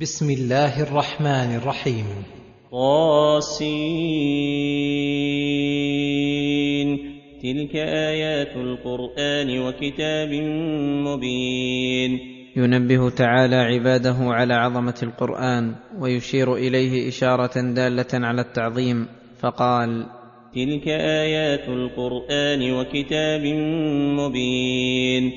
بسم الله الرحمن الرحيم طاسين تلك ايات القران وكتاب مبين ينبه تعالى عباده على عظمه القران ويشير اليه اشاره داله على التعظيم فقال تلك ايات القران وكتاب مبين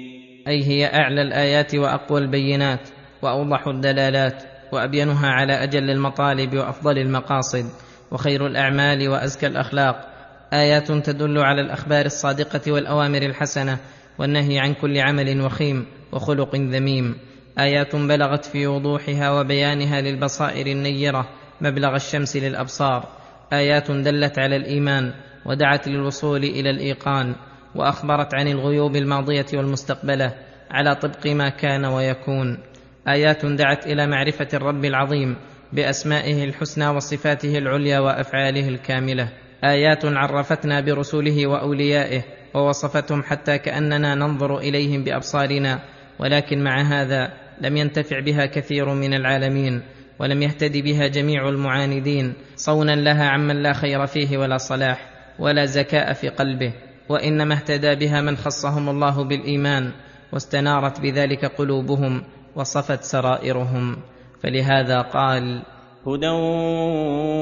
اي هي اعلى الايات واقوى البينات واوضح الدلالات وأبينها على أجل المطالب وأفضل المقاصد وخير الأعمال وأزكى الأخلاق. آيات تدل على الأخبار الصادقة والأوامر الحسنة والنهي عن كل عمل وخيم وخلق ذميم. آيات بلغت في وضوحها وبيانها للبصائر النيرة مبلغ الشمس للأبصار. آيات دلت على الإيمان ودعت للوصول إلى الإيقان وأخبرت عن الغيوب الماضية والمستقبلة على طبق ما كان ويكون. آيات دعت إلى معرفة الرب العظيم بأسمائه الحسنى وصفاته العليا وأفعاله الكاملة. آيات عرفتنا برسله وأوليائه ووصفتهم حتى كأننا ننظر إليهم بأبصارنا ولكن مع هذا لم ينتفع بها كثير من العالمين ولم يهتد بها جميع المعاندين صونا لها عمن لا خير فيه ولا صلاح ولا زكاء في قلبه وإنما اهتدى بها من خصهم الله بالإيمان واستنارت بذلك قلوبهم وصفت سرائرهم فلهذا قال هدى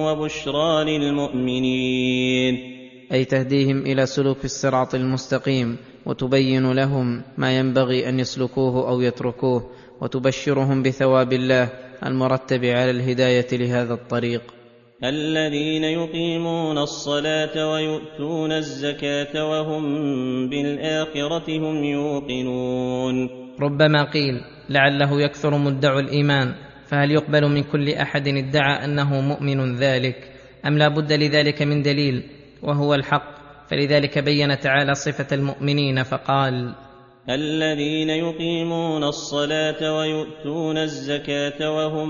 وبشرى للمؤمنين. أي تهديهم إلى سلوك الصراط المستقيم وتبين لهم ما ينبغي أن يسلكوه أو يتركوه وتبشرهم بثواب الله المرتب على الهداية لهذا الطريق. الذين يقيمون الصلاة ويؤتون الزكاة وهم بالآخرة هم يوقنون. ربما قيل لعله يكثر مدع الإيمان فهل يقبل من كل أحد ادعى أنه مؤمن ذلك؟ أم لا بد لذلك من دليل؟ وهو الحق فلذلك بين تعالى صفة المؤمنين فقال الذين يقيمون الصلاة ويؤتون الزكاة وهم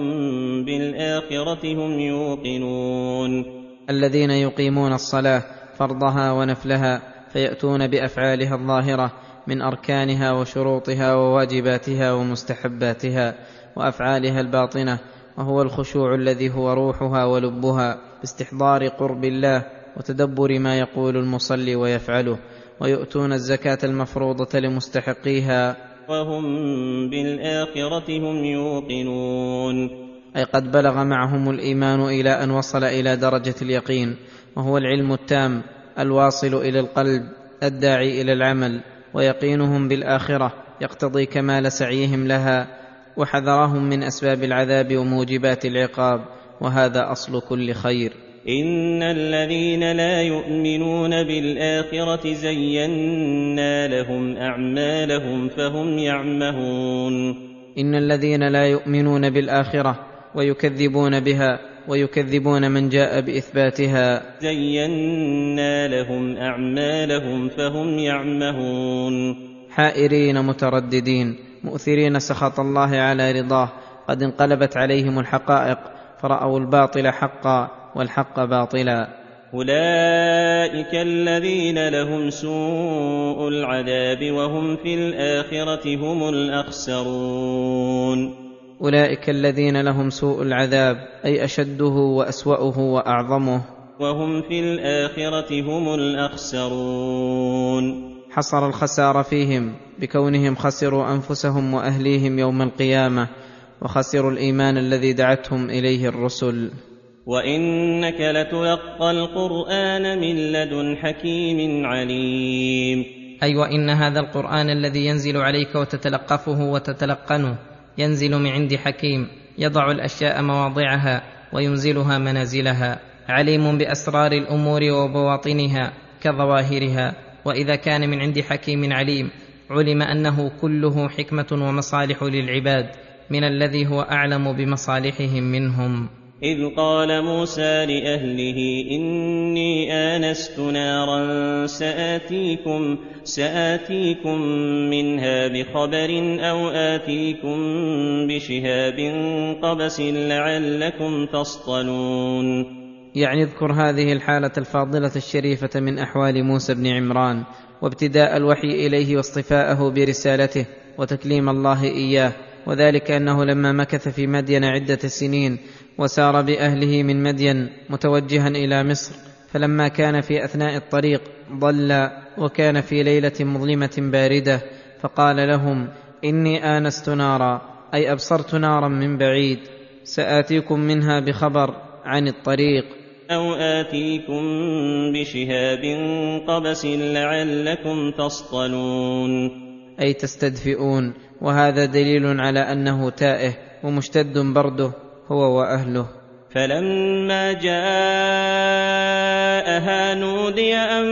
بالآخرة هم يوقنون. الذين يقيمون الصلاة فرضها ونفلها فيأتون بأفعالها الظاهرة من أركانها وشروطها وواجباتها ومستحباتها وأفعالها الباطنة وهو الخشوع الذي هو روحها ولبها باستحضار قرب الله وتدبر ما يقول المصلي ويفعله ويؤتون الزكاة المفروضة لمستحقيها. وهم بالآخرة هم يوقنون. أي قد بلغ معهم الإيمان إلى أن وصل إلى درجة اليقين وهو العلم التام الواصل إلى القلب الداعي إلى العمل. ويقينهم بالآخرة يقتضي كمال سعيهم لها وحذرهم من أسباب العذاب وموجبات العقاب وهذا أصل كل خير. إن الذين لا يؤمنون بالآخرة زينا لهم أعمالهم فهم يعمهون. إن الذين لا يؤمنون بالآخرة ويكذبون بها ويكذبون من جاء بإثباتها. زينا لهم أعمالهم فهم يعمهون. حائرين مترددين مؤثرين سخط الله على رضاه. قد انقلبت عليهم الحقائق فرأوا الباطل حقا والحق باطلا. أولئك الذين لهم سوء العذاب وهم في الآخرة هم الأخسرون. أولئك الذين لهم سوء العذاب أي أشده وأسوأه وأعظمه. وهم في الآخرة هم الأخسرون. حصر الخسار فيهم بكونهم خسروا أنفسهم وأهليهم يوم القيامة وخسروا الإيمان الذي دعتهم إليه الرسل. وإنك لتلقى القرآن من لدن حكيم عليم. اي وان هذا القرآن الذي ينزل عليك وتتلقفه وتتلقنه ينزل من عند حكيم يضع الأشياء مواضعها وينزلها منازلها. عليم بأسرار الأمور وبواطنها كظواهرها. وإذا كان من عند حكيم عليم علم أنه كله حكمة ومصالح للعباد من الذي هو أعلم بمصالحهم منهم. إذ قال موسى لأهله إني آنست نارا سآتيكم سآتيكم منها بخبر أو آتيكم بشهاب قبس لعلكم تصطلون. يعني اذكر هذه الحالة الفاضلة الشريفة من أحوال موسى بن عمران وابتداء الوحي إليه واصطفاءه برسالته وتكليم الله إياه. وذلك أنه لما مكث في مدين عدة سنين وسار بأهله من مدين متوجها إلى مصر فلما كان في أثناء الطريق ضل وكان في ليلة مظلمة باردة فقال لهم إني آنست نارا أي أبصرت نارا من بعيد سآتيكم منها بخبر عن الطريق. أو آتيكم بشهاب قبس لعلكم تصطلون. أي تستدفئون. وهذا دليل على أنه تائه ومشتد برده هو وأهله. فلما جاءها نودي أن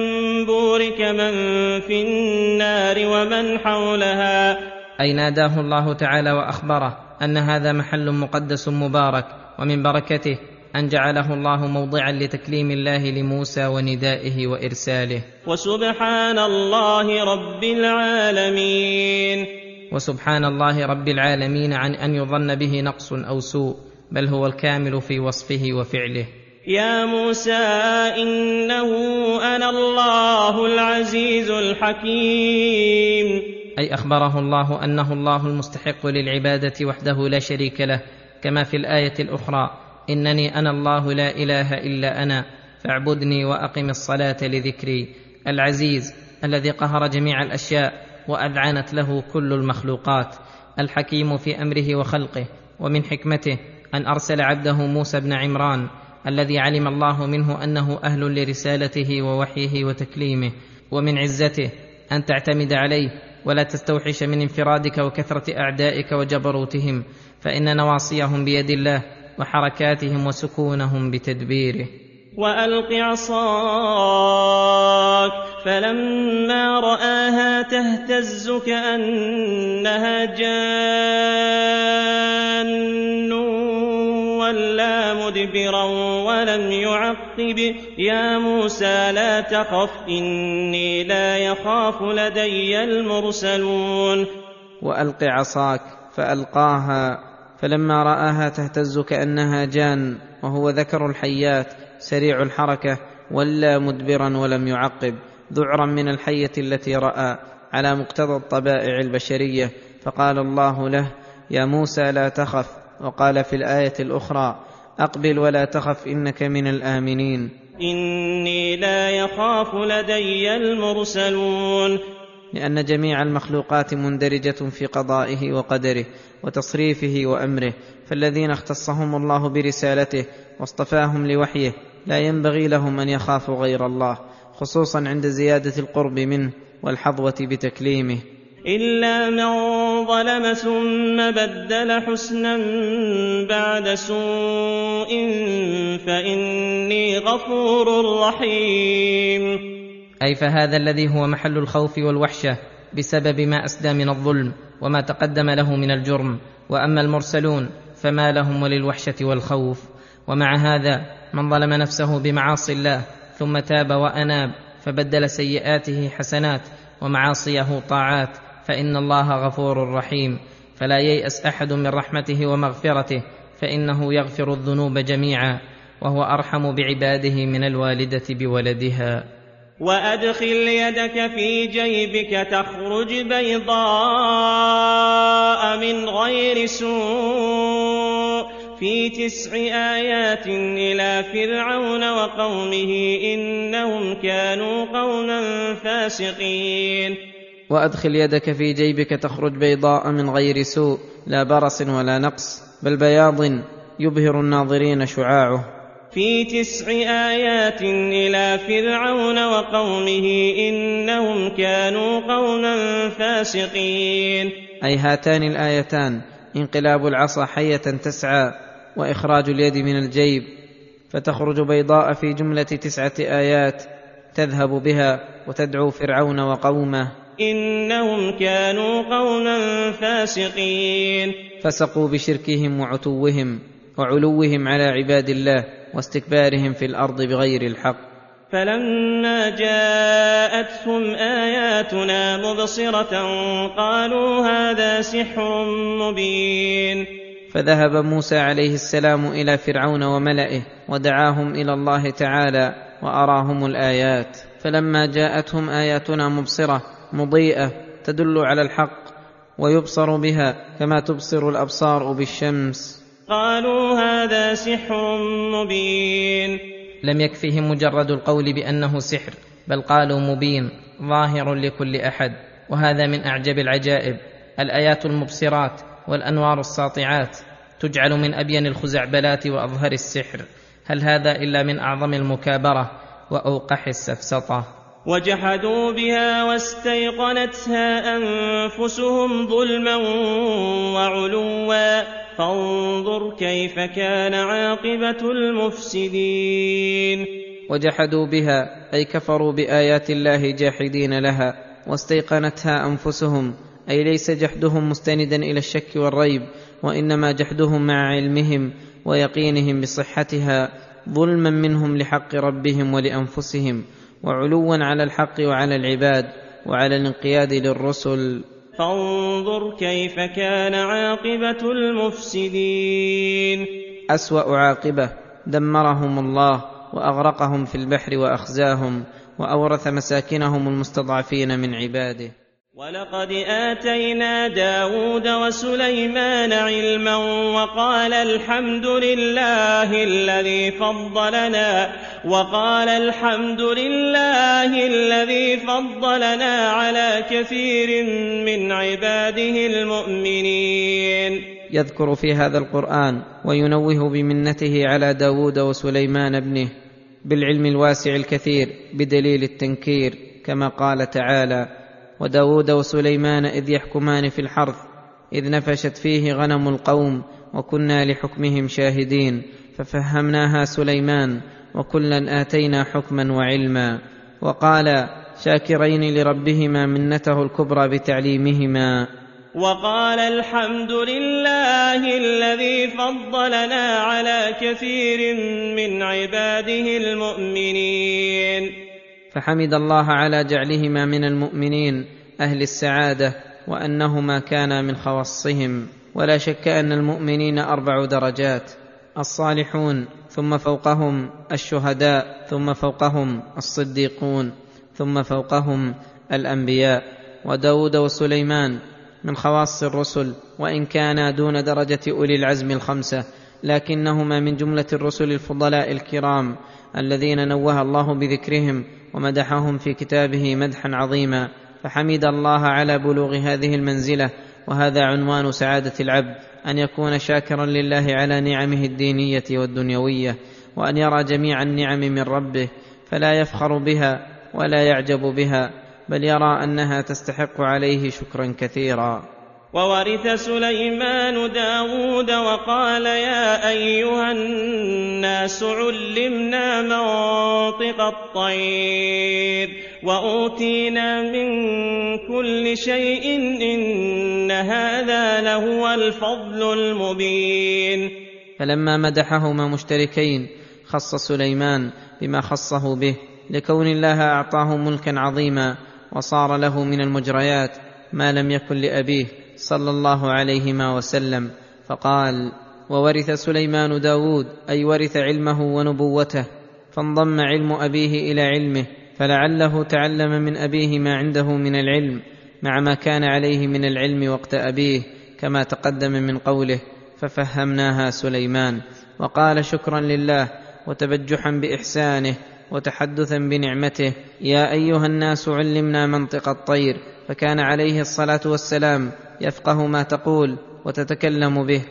بورك من في النار ومن حولها. أي ناداه الله تعالى وأخبره أن هذا محل مقدس مبارك ومن بركته أن جعله الله موضعا لتكليم الله لموسى وندائه وإرساله. وسبحان الله رب العالمين. وسبحان الله رب العالمين عن أن يظن به نقص أو سوء بل هو الكامل في وصفه وفعله. يا موسى إنه أنا الله العزيز الحكيم. أي أخبره الله أنه الله المستحق للعبادة وحده لا شريك له كما في الآية الأخرى إنني أنا الله لا إله إلا أنا فاعبدني وأقم الصلاة لذكري. العزيز الذي قهر جميع الأشياء وأذعنت له كل المخلوقات الحكيم في أمره وخلقه ومن حكمته أن أرسل عبده موسى بن عمران الذي علم الله منه أنه أهل لرسالته ووحيه وتكليمه ومن عزته أن تعتمد عليه ولا تستوحش من انفرادك وكثرة أعدائك وجبروتهم فإن نواصيهم بيد الله وحركاتهم وسكونهم بتدبيره. وألق عصاك فلما رآها تهتز كأنها جان ولا مدبرا ولم يعقب يا موسى لا تخف إني لا يخاف لدي المرسلون وألق عصاك فألقاها فلما رآها تهتز كأنها جان وهو ذكر الحيات سريع الحركة ولى مدبرا ولم يعقب. ذعرا من الحية التي رأى على مقتضى الطبائع البشرية. فقال الله له يا موسى لا تخف. وقال في الآية الأخرى أقبل ولا تخف إنك من الآمنين. إني لا يخاف لدي المرسلون. لأن جميع المخلوقات مندرجة في قضائه وقدره وتصريفه وأمره فالذين اختصهم الله برسالته واصطفاهم لوحيه لا ينبغي لهم أن يخافوا غير الله خصوصا عند زيادة القرب منه والحظوة بتكليمه. إلا من ظلم ثم بدل حسنا بعد سوء فإني غفور رحيم. أي فهذا الذي هو محل الخوف والوحشة بسبب ما أسدى من الظلم وما تقدم له من الجرم. وأما المرسلون فما لهم وللوحشة والخوف. ومع هذا من ظلم نفسه بمعاصي الله ثم تاب وأناب فبدل سيئاته حسنات ومعاصيه طاعات فإن الله غفور رحيم. فلا ييأس أحد من رحمته ومغفرته فإنه يغفر الذنوب جميعا وهو أرحم بعباده من الوالدة بولدها. وأدخل يدك في جيبك تخرج بيضاء من غير سوء. في تسع آيات إلى فرعون وقومه إنهم كانوا قوما فاسقين. وأدخل يدك في جيبك تخرج بيضاء من غير سوء لا برص ولا نقص بل بياض يبهر الناظرين شعاعه. في تسع آيات إلى فرعون وقومه إنهم كانوا قوما فاسقين. أي هاتان الآيتان انقلاب العصا حية تسعى وإخراج اليد من الجيب فتخرج بيضاء في جملة تسعة آيات تذهب بها وتدعو فرعون وقومه. إنهم كانوا قوما فاسقين. فسقوا بشركهم وعتوهم وعلوهم على عباد الله واستكبارهم في الأرض بغير الحق. فلما جاءتهم آياتنا مبصرة قالوا هذا سحر مبين. فذهب موسى عليه السلام إلى فرعون وملئه ودعاهم إلى الله تعالى وأراهم الآيات. فلما جاءتهم آياتنا مبصرة مضيئة تدل على الحق ويبصر بها كما تبصر الأبصار بالشمس. قالوا هذا سحر مبين. لم يكفهم مجرد القول بأنه سحر بل قالوا مبين ظاهر لكل أحد وهذا من أعجب العجائب. الآيات المبصرات والأنوار الساطعات تجعل من أبين الخزعبلات وأظهر السحر. هل هذا إلا من أعظم المكابرة وأوقح السفسطة؟ وجحدوا بها واستيقنتها أنفسهم ظلما وعلوا. فانظر كيف كان عاقبة المفسدين. وجحدوا بها أي كفروا بآيات الله جاحدين لها واستيقنتها أنفسهم أي ليس جحدهم مستندا إلى الشك والريب وإنما جحدهم مع علمهم ويقينهم بصحتها ظلما منهم لحق ربهم ولأنفسهم. وعلوا على الحق وعلى العباد وعلى الانقياد للرسل. فانظر كيف كان عاقبة المفسدين. أسوأ عاقبة. دمرهم الله وأغرقهم في البحر وأخزاهم وأورث مساكنهم المستضعفين من عباده. ولقد آتينا داود وسليمان علما وقال الحمد لله الذي فضلنا وقال الحمد لله الذي فضلنا على كثير من عباده المؤمنين. يذكر في هذا القرآن وينوه بمنته على داود وسليمان ابنه بالعلم الواسع الكثير بدليل التنكير كما قال تعالى وداود وسليمان إذ يحكمان في الحرث إذ نفشت فيه غنم القوم وكنا لحكمهم شاهدين ففهمناها سليمان وكلا آتينا حكما وعلما. وقال شاكرين لربهما منته الكبرى بتعليمهما. وقال الحمد لله الذي فضلنا على كثير من عباده المؤمنين. فحمد الله على جعلهما من المؤمنين أهل السعادة وأنهما كانا من خواصهم. ولا شك أن المؤمنين أربع درجات الصالحون ثم فوقهم الشهداء ثم فوقهم الصديقون ثم فوقهم الأنبياء. وداود وسليمان من خواص الرسل وإن كانا دون درجة أولي العزم الخمسة لكنهما من جملة الرسل الفضلاء الكرام. الذين نوه الله بذكرهم ومدحهم في كتابه مدحا عظيما فحمد الله على بلوغ هذه المنزلة وهذا عنوان سعادة العبد أن يكون شاكرا لله على نعمه الدينية والدنيوية وأن يرى جميع النعم من ربه فلا يفخر بها ولا يعجب بها بل يرى أنها تستحق عليه شكرا كثيرا. وورث سليمان داود وقال يا أيها الناس علمنا منطق الطير وأوتينا من كل شيء إن هذا لهو الفضل المبين. فلما مدحهما مشتركين خص سليمان بما خصه به لكون الله أعطاه ملكا عظيما وصار له من المجريات ما لم يكن لأبيه. صلى الله عليهما وسلم فقال وورث سليمان داود أي ورث علمه ونبوته فانضم علم أبيه إلى علمه فلعله تعلم من أبيه ما عنده من العلم مع ما كان عليه من العلم وقت أبيه كما تقدم من قوله ففهمناها سليمان وقال شكرا لله وتبجحا بإحسانه وتحدثا بنعمته يا أيها الناس علمنا منطق الطير فكان عليه الصلاة والسلام يفقه ما تقول وتتكلم به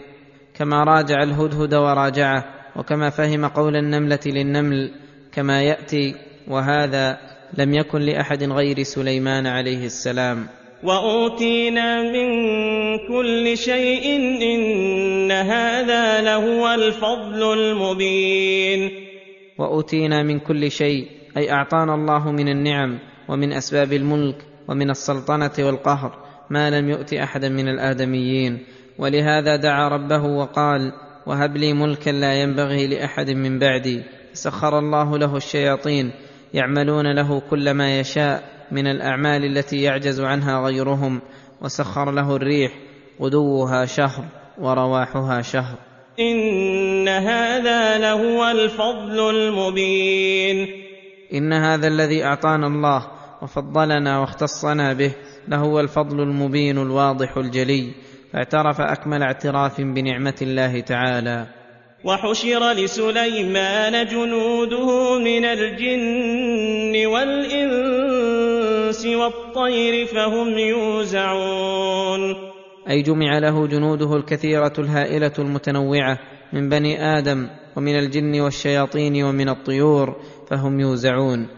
كما راجع الهدهد وراجعه وكما فهم قول النملة للنمل كما يأتي وهذا لم يكن لأحد غير سليمان عليه السلام. وأوتينا من كل شيء إن هذا لهو الفضل المبين. وأوتينا من كل شيء أي أعطانا الله من النعم ومن أسباب الملك ومن السلطنة والقهر ما لم يؤت احدا من الآدميين. ولهذا دعا ربه وقال وهب لي ملكا لا ينبغي لأحد من بعدي. سخر الله له الشياطين يعملون له كل ما يشاء من الأعمال التي يعجز عنها غيرهم. وسخر له الريح غدوها شهر ورواحها شهر. إن هذا لهو الفضل المبين. إن هذا الذي أعطانا الله وفضلنا واختصنا به لهو الفضل المبين الواضح الجلي فاعترف أكمل اعتراف بنعمة الله تعالى. وحشر لسليمان جنوده من الجن والإنس والطير فهم يوزعون. أي جمع له جنوده الكثيرة الهائلة المتنوعة من بني آدم ومن الجن والشياطين ومن الطيور فهم يوزعون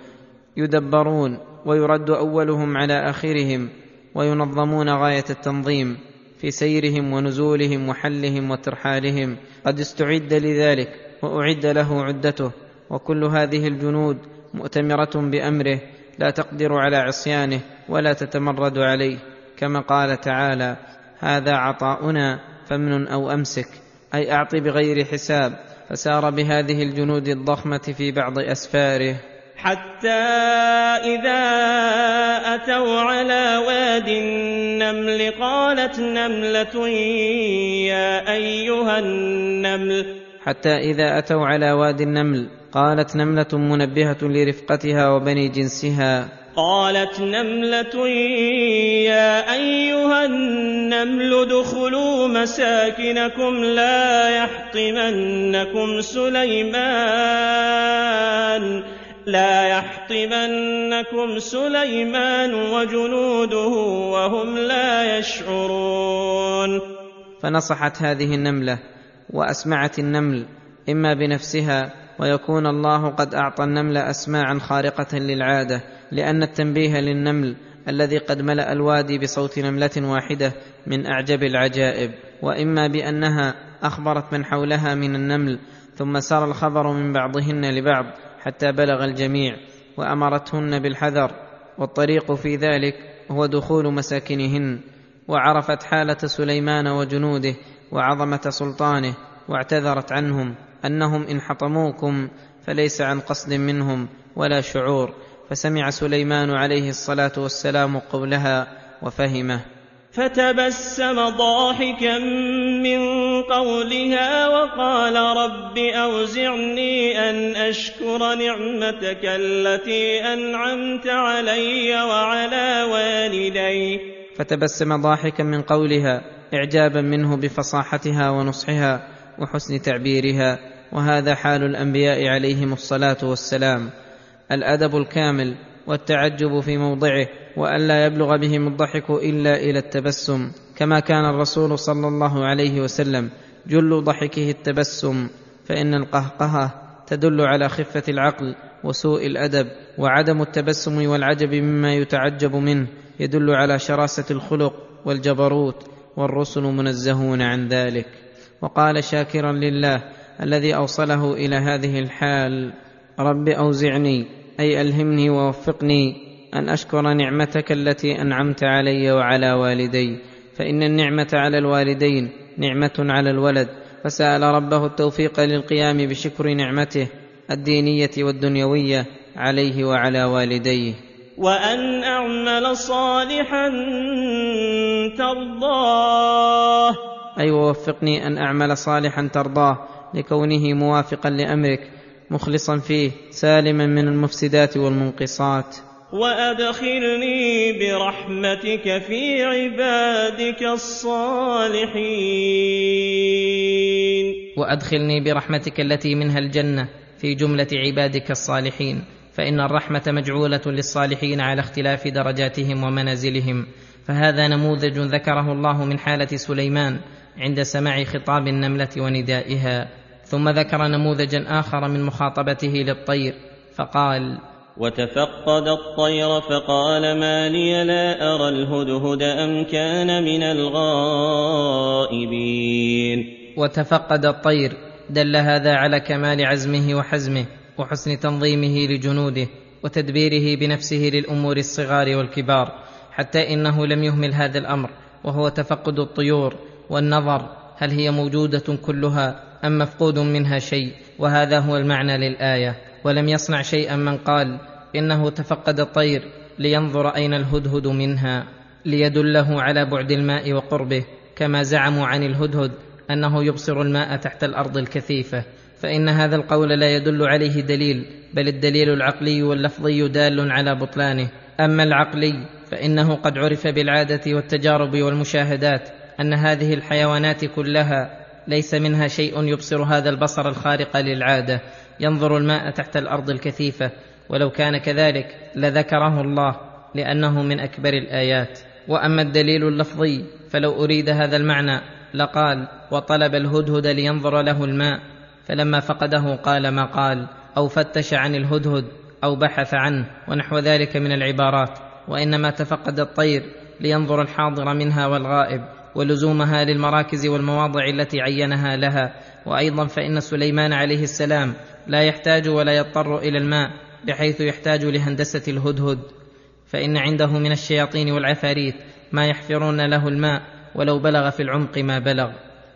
يدبرون ويرد أولهم على آخرهم وينظمون غاية التنظيم في سيرهم ونزولهم وحلهم وترحالهم. قد استعد لذلك وأعد له عدته. وكل هذه الجنود مؤتمرة بأمره لا تقدر على عصيانه ولا تتمرد عليه. كما قال تعالى هذا عطاؤنا فمن أو أمسك. أي اعط بغير حساب. فسار بهذه الجنود الضخمة في بعض أسفاره. حتى إذا أتوا على واد النمل قالت نملة يا أيها النمل. حتى إذا أتوا على وادي النمل قالت نملة منبهة لرفقتها وبني جنسها. قالت نملة يا أيها النمل ادخلوا مساكنكم لا يحطمنكم سليمان. لا يحطمنكم سليمان وجنوده وهم لا يشعرون. فنصحت هذه النملة وأسمعت النمل إما بنفسها ويكون الله قد أعطى النمل أسماعا خارقة للعادة لأن التنبيه للنمل الذي قد ملأ الوادي بصوت نملة واحدة من أعجب العجائب. وإما بأنها أخبرت من حولها من النمل ثم سار الخبر من بعضهن لبعض حتى بلغ الجميع وأمرتهن بالحذر والطريق في ذلك هو دخول مساكنهن وعرفت حالة سليمان وجنوده وعظمة سلطانه واعتذرت عنهم أنهم إن حطموكم فليس عن قصد منهم ولا شعور فسمع سليمان عليه الصلاة والسلام قولها وفهمه. فتبسم ضاحكا من قولها وقال رب أوزعني أن أشكر نعمتك التي أنعمت علي وعلى والدي. فتبسم ضاحكا من قولها إعجابا منه بفصاحتها ونصحها وحسن تعبيرها وهذا حال الأنبياء عليهم الصلاة والسلام. الأدب الكامل والتعجب في موضعه والا يبلغ بهم الضحك إلا إلى التبسم كما كان الرسول صلى الله عليه وسلم جل ضحكه التبسم فإن القهقهه تدل على خفة العقل وسوء الأدب وعدم التبسم والعجب مما يتعجب منه يدل على شراسة الخلق والجبروت والرسل منزهون عن ذلك. وقال شاكرا لله الذي أوصله إلى هذه الحال رب أوزعني أي ألهمني ووفقني أن أشكر نعمتك التي أنعمت علي وعلى والدي فإن النعمة على الوالدين نعمة على الولد. فسأل ربه التوفيق للقيام بشكر نعمته الدينية والدنيوية عليه وعلى والديه. وأن أعمل صالحا ترضاه. أي ووفقني أن أعمل صالحا ترضاه لكونه موافقا لأمرك مخلصا فيه سالما من المفسدات والمنقصات. وأدخلني برحمتك في عبادك الصالحين. وادخلني برحمتك التي منها الجنه في جمله عبادك الصالحين. فان الرحمه مجعوله للصالحين على اختلاف درجاتهم ومنازلهم. فهذا نموذج ذكره الله من حاله سليمان عند سماع خطاب النمله وندائها. ثم ذكر نموذجا اخر من مخاطبته للطير فقال وتفقد الطير فقال ما لي لا أرى الهدهد أم كان من الغائبين. وتفقد الطير دل هذا على كمال عزمه وحزمه وحسن تنظيمه لجنوده وتدبيره بنفسه للأمور الصغار والكبار حتى إنه لم يهمل هذا الأمر وهو تفقد الطيور والنظر هل هي موجودة كلها أم مفقود منها شيء؟ وهذا هو المعنى للآية. ولم يصنع شيئا من قال إنه تفقد الطير لينظر أين الهدهد منها ليدله على بعد الماء وقربه كما زعموا عن الهدهد أنه يبصر الماء تحت الأرض الكثيفة. فإن هذا القول لا يدل عليه دليل بل الدليل العقلي واللفظي دال على بطلانه. أما العقلي فإنه قد عرف بالعادة والتجارب والمشاهدات أن هذه الحيوانات كلها ليس منها شيء يبصر هذا البصر الخارق للعادة ينظر الماء تحت الأرض الكثيفة. ولو كان كذلك لذكره الله لأنه من أكبر الآيات. وأما الدليل اللفظي فلو أريد هذا المعنى لقال وطلب الهدهد لينظر له الماء فلما فقده قال ما قال أو فتش عن الهدهد أو بحث عنه ونحو ذلك من العبارات. وإنما تفقد الطير لينظر الحاضر منها والغائب ولزومها للمراكز والمواضع التي عينها لها. وأيضا فإن سليمان عليه السلام لا يحتاج ولا يضطر إلى الماء بحيث يحتاج لهندسة الهدهد. فإن عنده من الشياطين والعفاريت ما يحفرون له الماء ولو بلغ في العمق ما بلغ.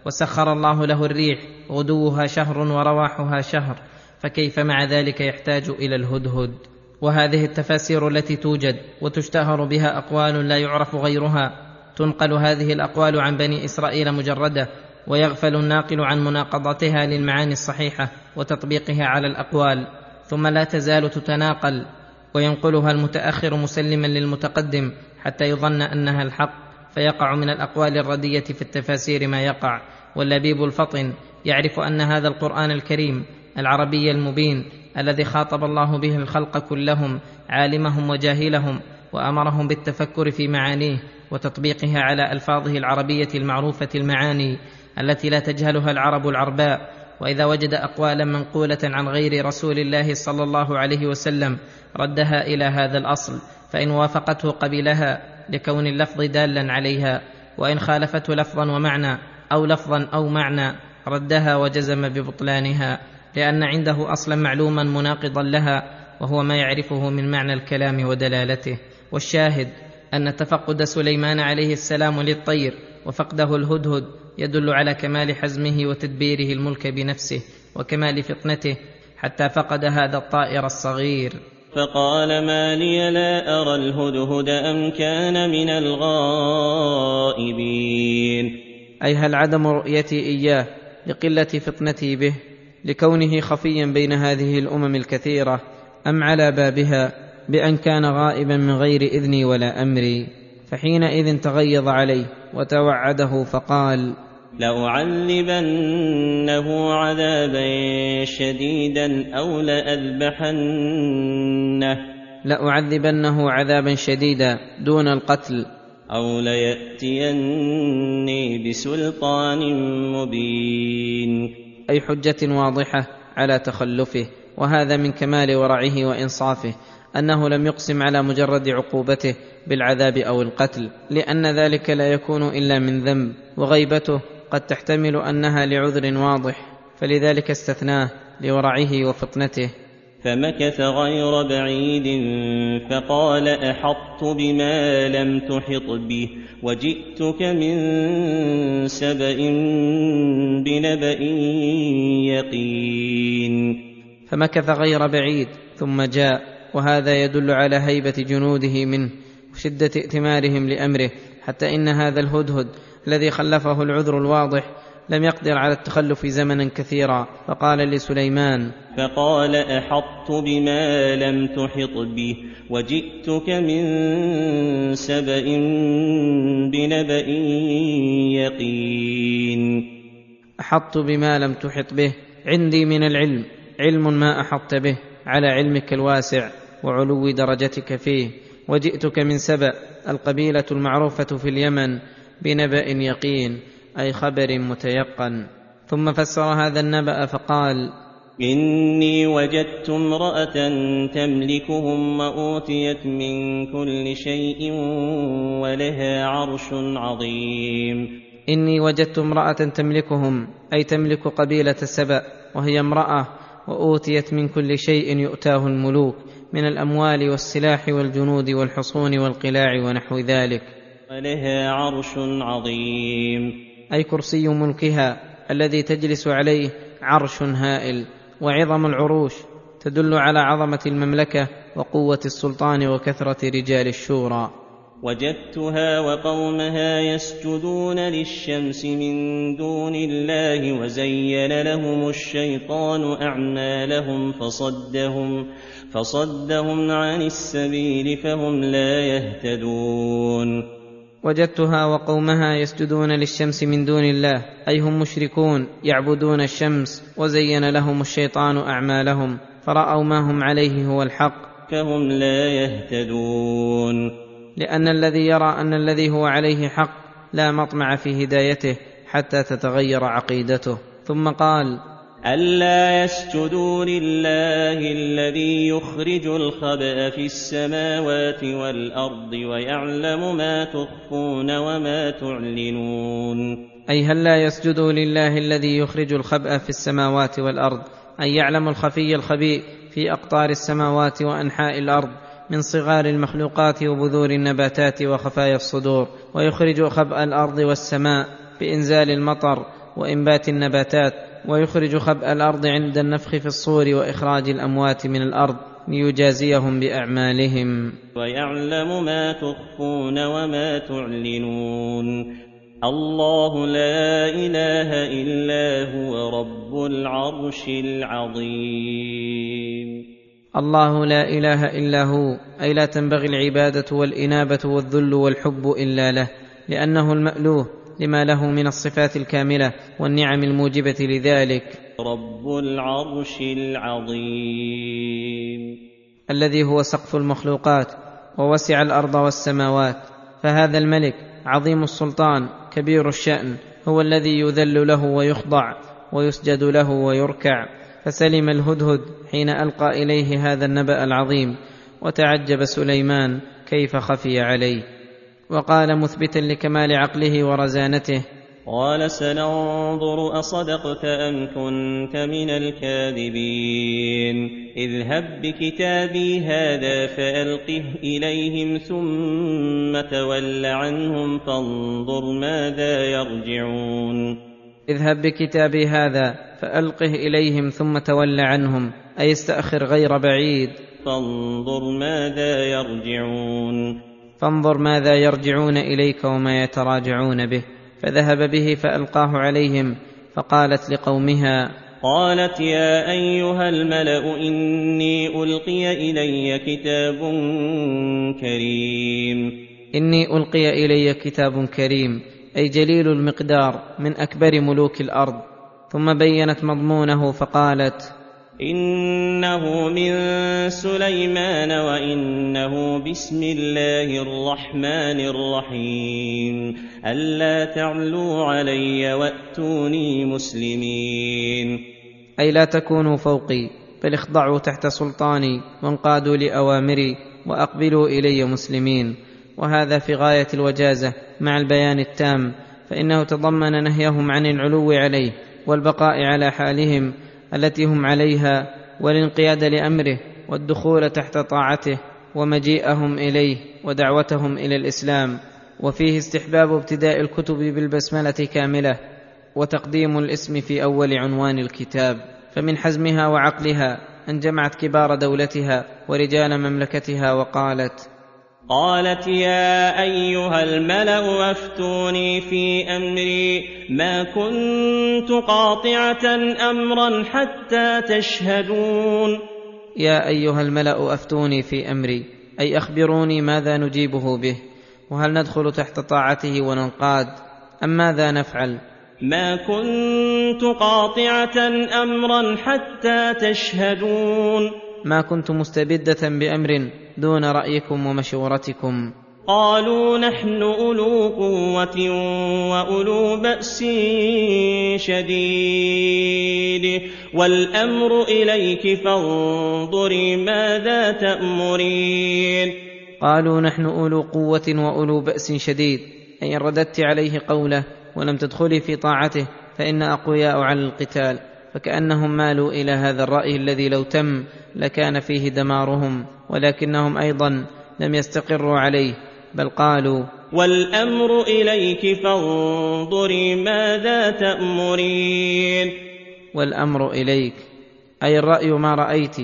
وسخر الله له الريح غدوها شهر ورواحها شهر. فكيف مع ذلك يحتاج إلى الهدهد؟ وهذه التفاسير التي توجد وتشتهر بها أقوال لا يعرف غيرها. تنقل هذه الأقوال عن بني إسرائيل مجردة ويغفل الناقل عن مناقضتها للمعاني الصحيحة وتطبيقها على الأقوال. ثم لا تزال تتناقل وينقلها المتأخر مسلما للمتقدم حتى يظن أنها الحق فيقع من الأقوال الردية في التفاسير ما يقع. واللبيب الفطن يعرف أن هذا القرآن الكريم العربي المبين الذي خاطب الله به الخلق كلهم عالمهم وجاهلهم وأمرهم بالتفكر في معانيه وتطبيقها على ألفاظه العربية المعروفة المعاني التي لا تجهلها العرب العرباء. وإذا وجد أقوالا منقولة عن غير رسول الله صلى الله عليه وسلم ردها إلى هذا الأصل فإن وافقته قبلها لكون اللفظ دالا عليها وإن خالفته لفظا ومعنى أو لفظا أو معنى ردها وجزم ببطلانها لأن عنده أصلا معلوما مناقضا لها وهو ما يعرفه من معنى الكلام ودلالته. والشاهد أن تفقد سليمان عليه السلام للطير وفقده الهدهد يدل على كمال حزمه وتدبيره الملك بنفسه وكمال فطنته حتى فقد هذا الطائر الصغير. فقال ما لي لا أرى الهدهد أم كان من الغائبين. اي هل عدم رؤيتي إياه لقلة فطنتي به لكونه خفيا بين هذه الأمم الكثيرة أم على بابها بأن كان غائبا من غير إذني ولا أمري. فحينئذ تغيظ عليه وتوعده فقال لأعذبنه عذابا شديدا أو لأذبحنه. لأعذبنه عذابا شديدا دون القتل. أو ليأتيني بسلطان مبين. أي حجة واضحة على تخلفه وهذا من كمال ورعه وإنصافه. أنه لم يقسم على مجرد عقوبته بالعذاب أو القتل لأن ذلك لا يكون إلا من ذنب وغيبته قد تحتمل أنها لعذر واضح فلذلك استثناه لورعه وفطنته. فمكث غير بعيد فقال أحطت بما لم تحط به وجئتك من سبأ بنبأ يقين. فمكث غير بعيد ثم جاء وهذا يدل على هيبة جنوده منه وشده ائتمارهم لأمره حتى إن هذا الهدهد الذي خلفه العذر الواضح لم يقدر على التخلف زمنا كثيرا. فقال لسليمان فقال أحطت بما لم تحط به وجئتك من سبأ بنبأ يقين. أحطت بما لم تحط به عندي من العلم علم ما أحطت به على علمك الواسع. وعلو درجتك فيه وجئتك من سبأ القبيلة المعروفة في اليمن بنبأ يقين أي خبر متيقن. ثم فسر هذا النبأ فقال إني وجدت امرأة تملكهم وأوتيت من كل شيء ولها عرش عظيم. إني وجدت امرأة تملكهم أي تملك قبيلة سبأ وهي امرأة وأوتيت من كل شيء يؤتاه الملوك. من الأموال والسلاح والجنود والحصون والقلاع ونحو ذلك. ولها عرش عظيم. أي كرسي ملكها الذي تجلس عليه عرش هائل وعظم العروش تدل على عظمة المملكة وقوة السلطان وكثرة رجال الشورى. وجدتها وقومها يسجدون للشمس من دون الله وزين لهم الشيطان أعمالهم فصدهم فصدهم عن السبيل فهم لا يهتدون. وجدتها وقومها يسجدون للشمس من دون الله أي هم مشركون يعبدون الشمس وزين لهم الشيطان أعمالهم فرأوا ما هم عليه هو الحق. فهم لا يهتدون. لأن الذي يرى أن الذي هو عليه حق لا مطمع في هدايته حتى تتغير عقيدته. ثم قال ألا يسجدوا لله الذي يخرج الخبأ في السماوات والأرض ويعلم ما تخفون وما تعلنون. أي هل لا يسجدوا لله الذي يخرج الخبأ في السماوات والأرض؟ أي يعلم الخفي الخبيء في أقطار السماوات وأنحاء الأرض؟ من صغار المخلوقات وبذور النباتات وخفايا الصدور ويخرج خبأ الأرض والسماء بإنزال المطر وإنبات النباتات ويخرج خبأ الأرض عند النفخ في الصور وإخراج الأموات من الأرض ليجازيهم بأعمالهم. ويعلم ما تخفون وما تعلنون. الله لا إله إلا هو رب العرش العظيم. الله لا إله إلا هو أي لا تنبغي العبادة والإنابة والذل والحب إلا له لأنه المألوه لما له من الصفات الكاملة والنعم الموجبة لذلك. رب العرش العظيم. الذي هو سقف المخلوقات ووسع الأرض والسماوات فهذا الملك عظيم السلطان كبير الشأن هو الذي يذل له ويخضع ويسجد له ويركع. فسلم الهدهد حين ألقى إليه هذا النبأ العظيم وتعجب سليمان كيف خفي عليه. وقال مثبتا لكمال عقله ورزانته قال سننظر اصدقت أم كنت من الكاذبين. اذهب بكتابي هذا فألقه إليهم ثم تول عنهم فانظر ماذا يرجعون. اذهب بكتابي هذا فألقه إليهم ثم تول عنهم أي استأخر غير بعيد. فانظر ماذا يرجعون. فانظر ماذا يرجعون إليك وما يتراجعون به. فذهب به فألقاه عليهم فقالت لقومها قالت يا أيها الملأ إني ألقي إلي كتاب كريم. إني ألقي إلي كتاب كريم. أي جليل المقدار من أكبر ملوك الأرض. ثم بينت مضمونه فقالت إنه من سليمان وإنه بسم الله الرحمن الرحيم. ألا تعلوا علي وأتوني مسلمين. أي لا تكونوا فوقي بل اخضعوا تحت سلطاني وانقادوا لأوامري وأقبلوا إلي مسلمين. وهذا في غاية الوجازة. مع البيان التام فإنه تضمن نهيهم عن العلو عليه والبقاء على حالهم التي هم عليها والانقياد لأمره والدخول تحت طاعته ومجيئهم إليه ودعوتهم إلى الإسلام وفيه استحباب ابتداء الكتب بالبسملة كاملة وتقديم الاسم في أول عنوان الكتاب فمن حزمها وعقلها أن جمعت كبار دولتها ورجال مملكتها وقالت قالت يا أيها الملأ أفتوني في أمري ما كنت قاطعة أمرا حتى تشهدون. يا أيها الملأ أفتوني في أمري أي أخبروني ماذا نجيبه به وهل ندخل تحت طاعته وننقاد أم ماذا نفعل؟ ما كنت قاطعة أمرا حتى تشهدون. ما كنت مستبدة بأمر دون رأيكم ومشورتكم. قالوا نحن أولو قوة وأولو بأس شديد. والأمر إليك فانظري ماذا تأمرين. قالوا نحن أولو قوة وأولو بأس شديد. أي ان رددت عليه قوله ولم تدخلي في طاعته فإن أقوياء على القتال. فكأنهم مالوا إلى هذا الرأي الذي لو تم لكان فيه دمارهم ولكنهم أيضا لم يستقروا عليه بل قالوا والأمر إليك فانظري ماذا تأمرين. والأمر إليك أي الرأي ما رأيت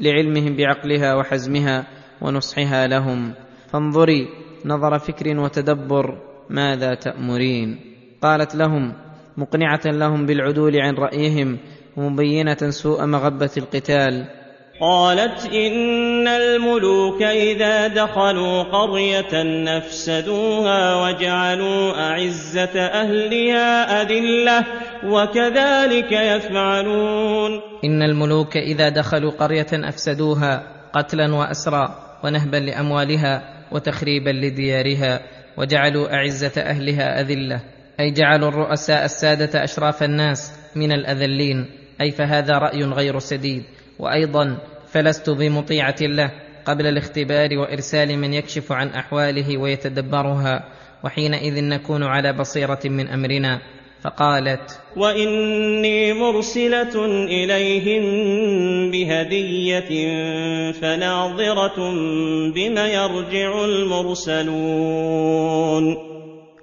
لعلمهم بعقلها وحزمها ونصحها لهم. فانظري نظر فكر وتدبر ماذا تأمرين؟ قالت لهم مقنعة لهم بالعدول عن رأيهم ومبينة سوء مغبة القتال. قالت إن الملوك إذا دخلوا قرية نفسدوها وجعلوا أعزة أهلها أذلة وكذلك يفعلون. إن الملوك إذا دخلوا قرية أفسدوها قتلا واسرى ونهبا لأموالها وتخريبا لديارها وجعلوا أعزة أهلها أذلة. أي جعلوا الرؤساء السادة أشراف الناس من الأذلين أي فهذا رأي غير سديد. وأيضا فلست بمطيعة له قبل الاختبار وإرسال من يكشف عن أحواله ويتدبرها وحينئذ نكون على بصيرة من أمرنا. فقالت وإني مرسلة إليهم بهدية فناظرة بما يرجع المرسلون.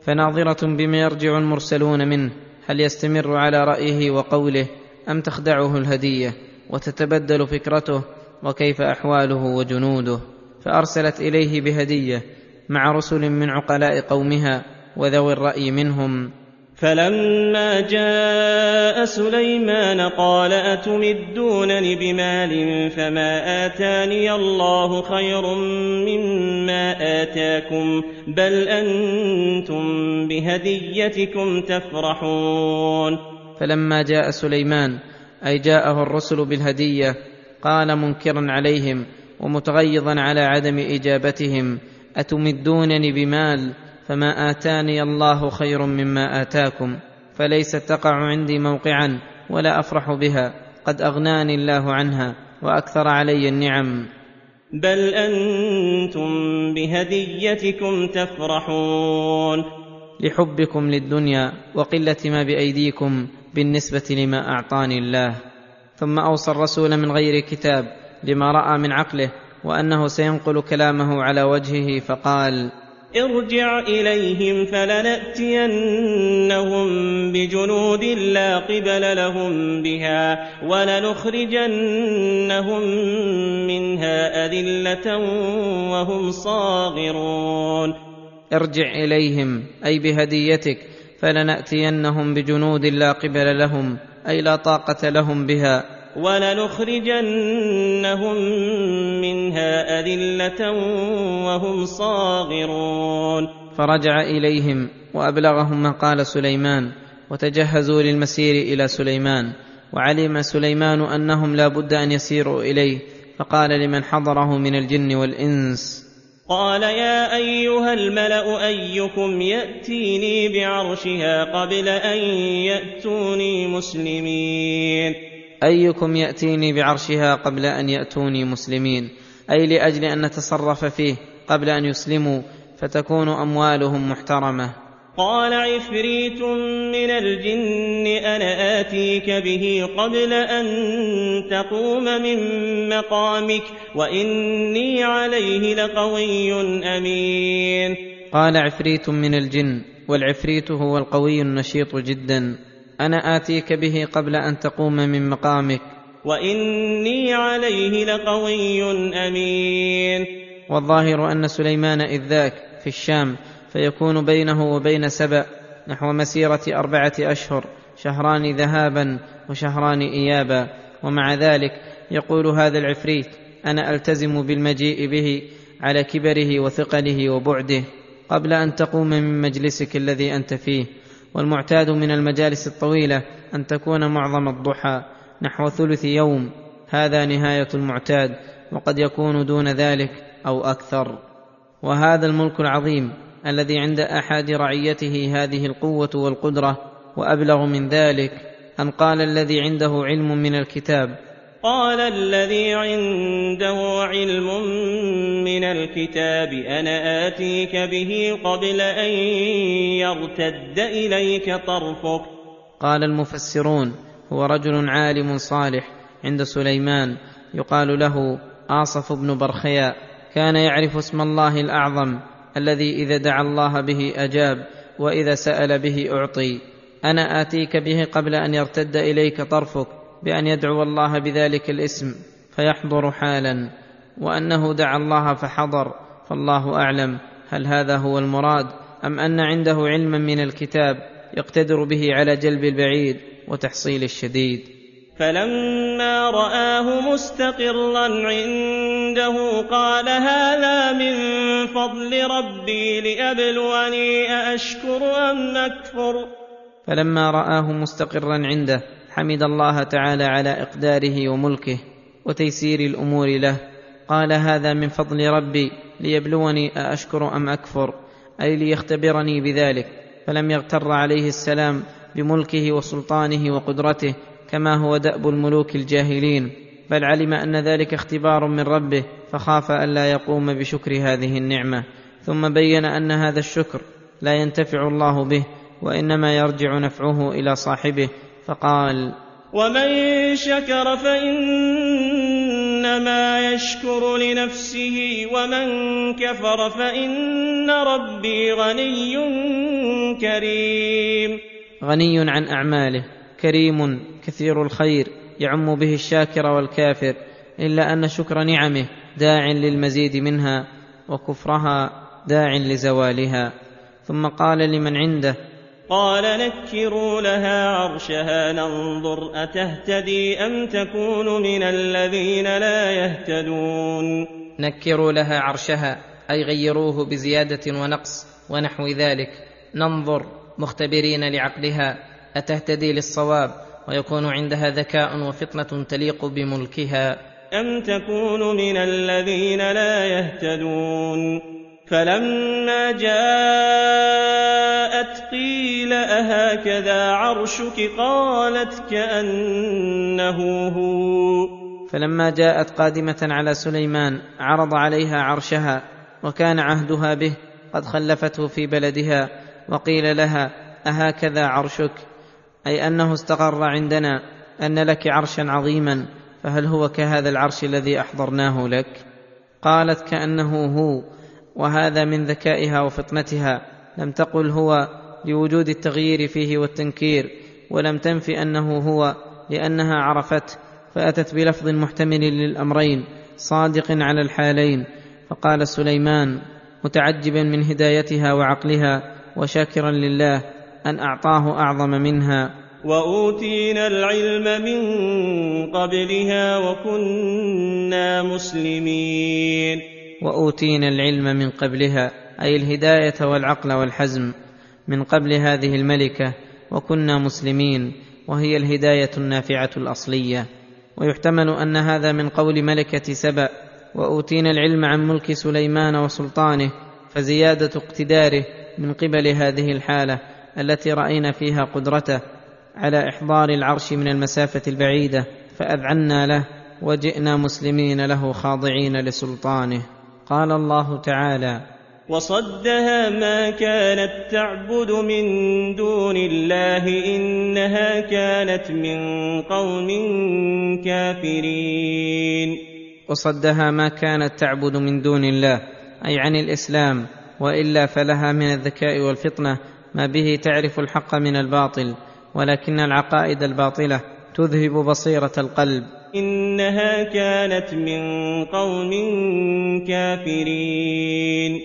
فناظرة بما يرجع المرسلون منه هل يستمر على رأيه وقوله أم تخدعه الهدية وتتبدل فكرته وكيف أحواله وجنوده؟ فأرسلت إليه بهدية مع رسل من عقلاء قومها وذوي الرأي منهم. فلما جاء سليمان قال أتمدونني بمال فما آتاني الله خير مما آتاكم بل أنتم بهديتكم تفرحون. فلما جاء سليمان أي جاءه الرسل بالهدية قال منكرا عليهم ومتغيظا على عدم إجابتهم أتمدونني بمال؟ فما اتاني الله خير مما اتاكم فليست تقع عندي موقعا ولا افرح بها قد اغناني الله عنها وأكثر علي النعم. بل أنتم بهديتكم تفرحون. لحبكم للدنيا وقله ما بايديكم بالنسبة لما اعطاني الله. ثم اوصى الرسول من غير كتاب لما راى من عقله وانه سينقل كلامه على وجهه فقال ارجع إليهم فلنأتينهم بجنود لا قبل لهم بها ولنخرجنهم منها أذلة وهم صاغرون. ارجع إليهم أي بهديتك فلنأتينهم بجنود لا قبل لهم أي لا طاقة لهم بها. ولنخرجنهم منها أذلة وهم صاغرون. فرجع إليهم وأبلغهم ما قال سليمان وتجهزوا للمسير إلى سليمان وعلم سليمان أنهم لا بد أن يسيروا إليه فقال لمن حضره من الجن والإنس. قال يا أيها الملأ أيكم يأتيني بعرشها قبل أن يأتوني مسلمين. أيكم يأتيني بعرشها قبل أن يأتوني مسلمين؟ أي لأجل أن نتصرف فيه قبل أن يسلموا فتكون أموالهم محترمة. قال عفريت من الجن أنا آتيك به قبل أن تقوم من مقامك وإني عليه لقوي أمين. قال عفريت من الجن والعفريت هو القوي النشيط جدا. أنا آتيك به قبل أن تقوم من مقامك. وإني عليه لقوي أمين. والظاهر أن سليمان إذ ذاك في الشام فيكون بينه وبين سبأ نحو مسيرة أربعة أشهر شهران ذهابا وشهران ايابا. ومع ذلك يقول هذا العفريت أنا ألتزم بالمجيء به على كبره وثقله وبعده قبل أن تقوم من مجلسك الذي أنت فيه. والمعتاد من المجالس الطويلة أن تكون معظم الضحى نحو ثلث يوم. هذا نهاية المعتاد وقد يكون دون ذلك أو أكثر. وهذا الملك العظيم الذي عند أحد رعيته هذه القوة والقدرة وأبلغ من ذلك أن قال الذي عنده علم من الكتاب قال الذي عنده علم من الكتاب أنا آتيك به قبل أن يرتد إليك طرفك. قال المفسرون هو رجل عالم صالح عند سليمان يقال له آصف بن برخياء. كان يعرف اسم الله الأعظم الذي إذا دعا الله به أجاب وإذا سأل به أعطي. أنا آتيك به قبل أن يرتد إليك طرفك. بأن يدعو الله بذلك الاسم فيحضر حالا وأنه دعا الله فحضر فالله أعلم هل هذا هو المراد أم أن عنده علما من الكتاب يقتدر به على جلب البعيد وتحصيل الشديد. فلما رآه مستقرا عنده قال هذا من فضل ربي ليبلوني أأشكر أم أكفر؟ فلما رآه مستقرا عنده حمد الله تعالى على إقداره وملكه وتيسير الأمور له. قال هذا من فضل ربي ليبلوني أأشكر أم أكفر؟ أي ليختبرني بذلك. فلم يغتر عليه السلام بملكه وسلطانه وقدرته كما هو دأب الملوك الجاهلين. بل علم أن ذلك اختبار من ربه فخاف الا يقوم بشكر هذه النعمة. ثم بين أن هذا الشكر لا ينتفع الله به وإنما يرجع نفعه إلى صاحبه فقال ومن شكر فإنما يشكر لنفسه ومن كفر فإن ربي غني كريم. غني عن أعماله كريم كثير الخير يعم به الشاكر والكافر إلا أن شكر نعمه داع للمزيد منها وكفرها داع لزوالها. ثم قال لمن عنده قال نكروا لها عرشها ننظر أتهتدي أم تكون من الذين لا يهتدون؟ نكروا لها عرشها أي غيروه بزيادة ونقص ونحو ذلك. ننظر مختبرين لعقلها أتهتدي للصواب؟ ويكون عندها ذكاء وفطنة تليق بملكها. أم تكون من الذين لا يهتدون؟ فلما جاءت قيل أهكذا عرشك؟ قالت كأنه هو. فلما جاءت قادمة على سليمان عرض عليها عرشها وكان عهدها به قد خلفته في بلدها وقيل لها أهكذا عرشك؟ أي أنه استقر عندنا أن لك عرشا عظيما فهل هو كهذا العرش الذي أحضرناه لك؟ قالت كأنه هو. وهذا من ذكائها وفطنتها. لم تقل هو لوجود التغيير فيه والتنكير ولم تنف أنه هو لأنها عرفته فأتت بلفظ محتمل للأمرين صادق على الحالين. فقال سليمان متعجبا من هدايتها وعقلها وشاكرا لله أن أعطاه أعظم منها. وأوتينا العلم من قبلها وكنا مسلمين. وأوتينا العلم من قبلها أي الهداية والعقل والحزم من قبل هذه الملكة وكنا مسلمين وهي الهداية النافعة الأصلية. ويحتمل أن هذا من قول ملكة سبأ وأوتينا العلم عن ملك سليمان وسلطانه فزيادة اقتداره من قبل هذه الحالة التي رأينا فيها قدرته على إحضار العرش من المسافة البعيدة فأذعنا له وجئنا مسلمين له خاضعين لسلطانه. قال الله تعالى وصدها ما كانت تعبد من دون الله إنها كانت من قوم كافرين. وصدها ما كانت تعبد من دون الله أي عن الإسلام وإلا فلها من الذكاء والفطنة ما به تعرف الحق من الباطل ولكن العقائد الباطلة تذهب بصيرة القلب. إنها كانت من قوم كافرين.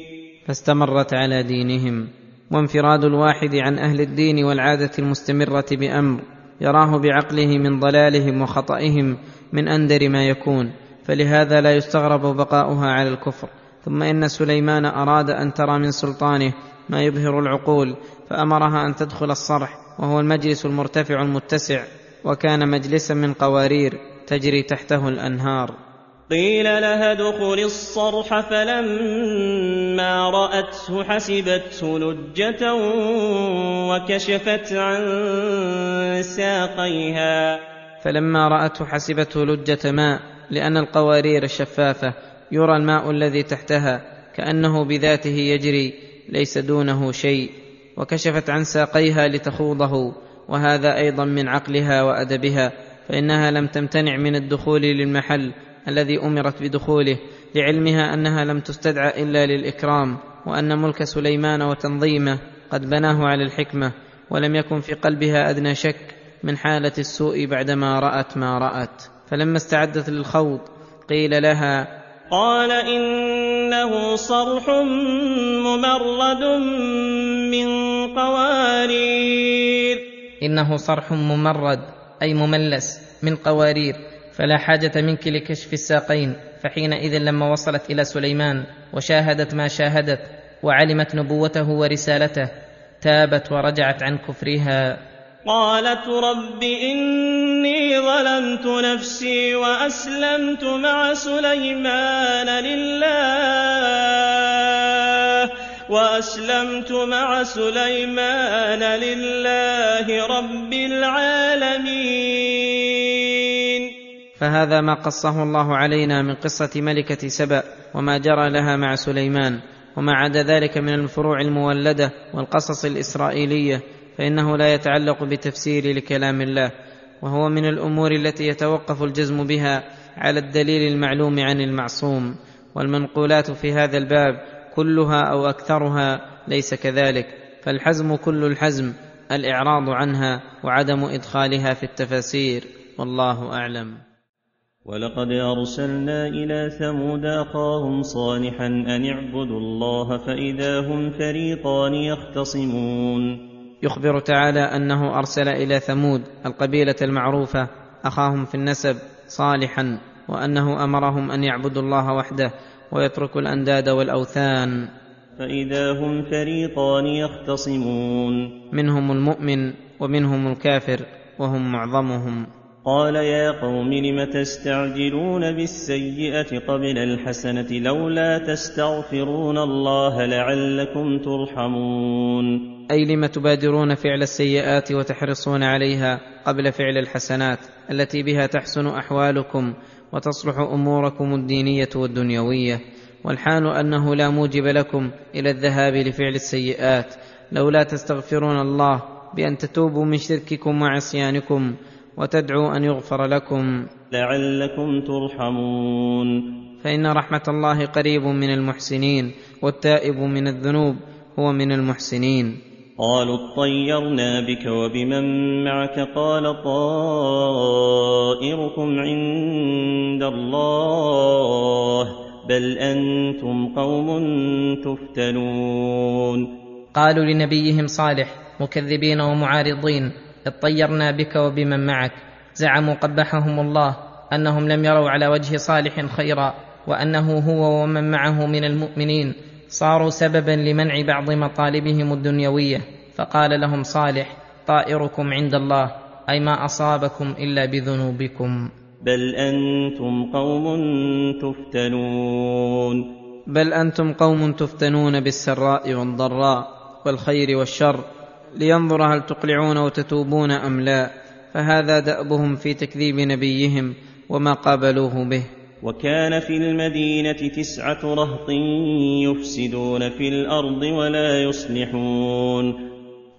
فاستمرت على دينهم وانفراد الواحد عن أهل الدين والعادة المستمرة بأمر يراه بعقله من ضلالهم وخطئهم من أندر ما يكون فلهذا لا يستغرب بقاؤها على الكفر. ثم إن سليمان أراد أن ترى من سلطانه ما يبهر العقول فأمرها أن تدخل الصرح وهو المجلس المرتفع المتسع وكان مجلسا من قوارير. تجري تحته الأنهار. قيل لها ادخل الصرح فلما رأته حسبته لجة وكشفت عن ساقيها. فلما رأته حسبته لجة ماء لأن القوارير الشفافه يرى الماء الذي تحتها كأنه بذاته يجري ليس دونه شيء. وكشفت عن ساقيها لتخوضه وهذا أيضا من عقلها وأدبها. فإنها لم تمتنع من الدخول للمحل الذي أمرت بدخوله لعلمها أنها لم تستدعى إلا للإكرام وأن ملك سليمان وتنظيمه قد بناه على الحكمة ولم يكن في قلبها أدنى شك من حالة السوء بعدما رأت ما رأت. فلما استعدت للخوض قيل لها قال إنه صرح ممرد من قوارير. إنه صرح ممرد أي مملس من قوارير فلا حاجة منك لكشف الساقين. فحينئذ لما وصلت إلى سليمان وشاهدت ما شاهدت وعلمت نبوته ورسالته تابت ورجعت عن كفرها. قالت رب إني ظلمت نفسي وأسلمت مع سليمان لله. وأسلمت مع سليمان لله رب العالمين. فهذا ما قصه الله علينا من قصة ملكة سبأ وما جرى لها مع سليمان وما عدا ذلك من الفروع المولدة والقصص الإسرائيلية فإنه لا يتعلق بتفسير لكلام الله وهو من الأمور التي يتوقف الجزم بها على الدليل المعلوم عن المعصوم والمنقولات في هذا الباب كلها أو أكثرها ليس كذلك فالحزم كل الحزم الإعراض عنها وعدم إدخالها في التفاسير والله أعلم. ولقد أرسلنا إلى ثمود أخاهم صالحا أن اعبدوا الله فإذا هم فريقان يختصمون. يخبر تعالى أنه أرسل إلى ثمود القبيلة المعروفة أخاهم في النسب صالحا وأنه أمرهم أن يعبدوا الله وحده ويتركوا الأنداد والأوثان. فإذا هم فريقان يختصمون. منهم المؤمن ومنهم الكافر وهم معظمهم. قال يا قوم لم تستعجلون بالسيئة قبل الحسنة لولا تستغفرون الله لعلكم ترحمون. أي لم تبادرون فعل السيئات وتحرصون عليها قبل فعل الحسنات التي بها تحسن أحوالكم وتصلح أموركم الدينية والدنيوية والحال أنه لا موجب لكم إلى الذهاب لفعل السيئات لولا تستغفرون الله بأن تتوبوا من شرككم وعصيانكم وتدعوا أن يغفر لكم. لعلكم ترحمون. فإن رحمة الله قريب من المحسنين والتائب من الذنوب هو من المحسنين. قالوا اطيرنا بك وبمن معك قال طائركم عند الله بل أنتم قوم تفتنون. قالوا لنبيهم صالح مكذبين ومعارضين اطيرنا بك وبمن معك. زعموا قبحهم الله أنهم لم يروا على وجه صالح خيرا وأنه هو ومن معه من المؤمنين. صاروا سببا لمنع بعض مطالبهم الدنيوية فقال لهم صالح طائركم عند الله أي ما أصابكم إلا بذنوبكم. بل أنتم قوم تفتنون. بل أنتم قوم تفتنون بالسراء والضراء والخير والشر لينظر هل تقلعون وتتوبون أم لا فهذا دأبهم في تكذيب نبيهم وما قابلوه به. وكان في المدينة تسعة رهط يفسدون في الأرض ولا يصلحون.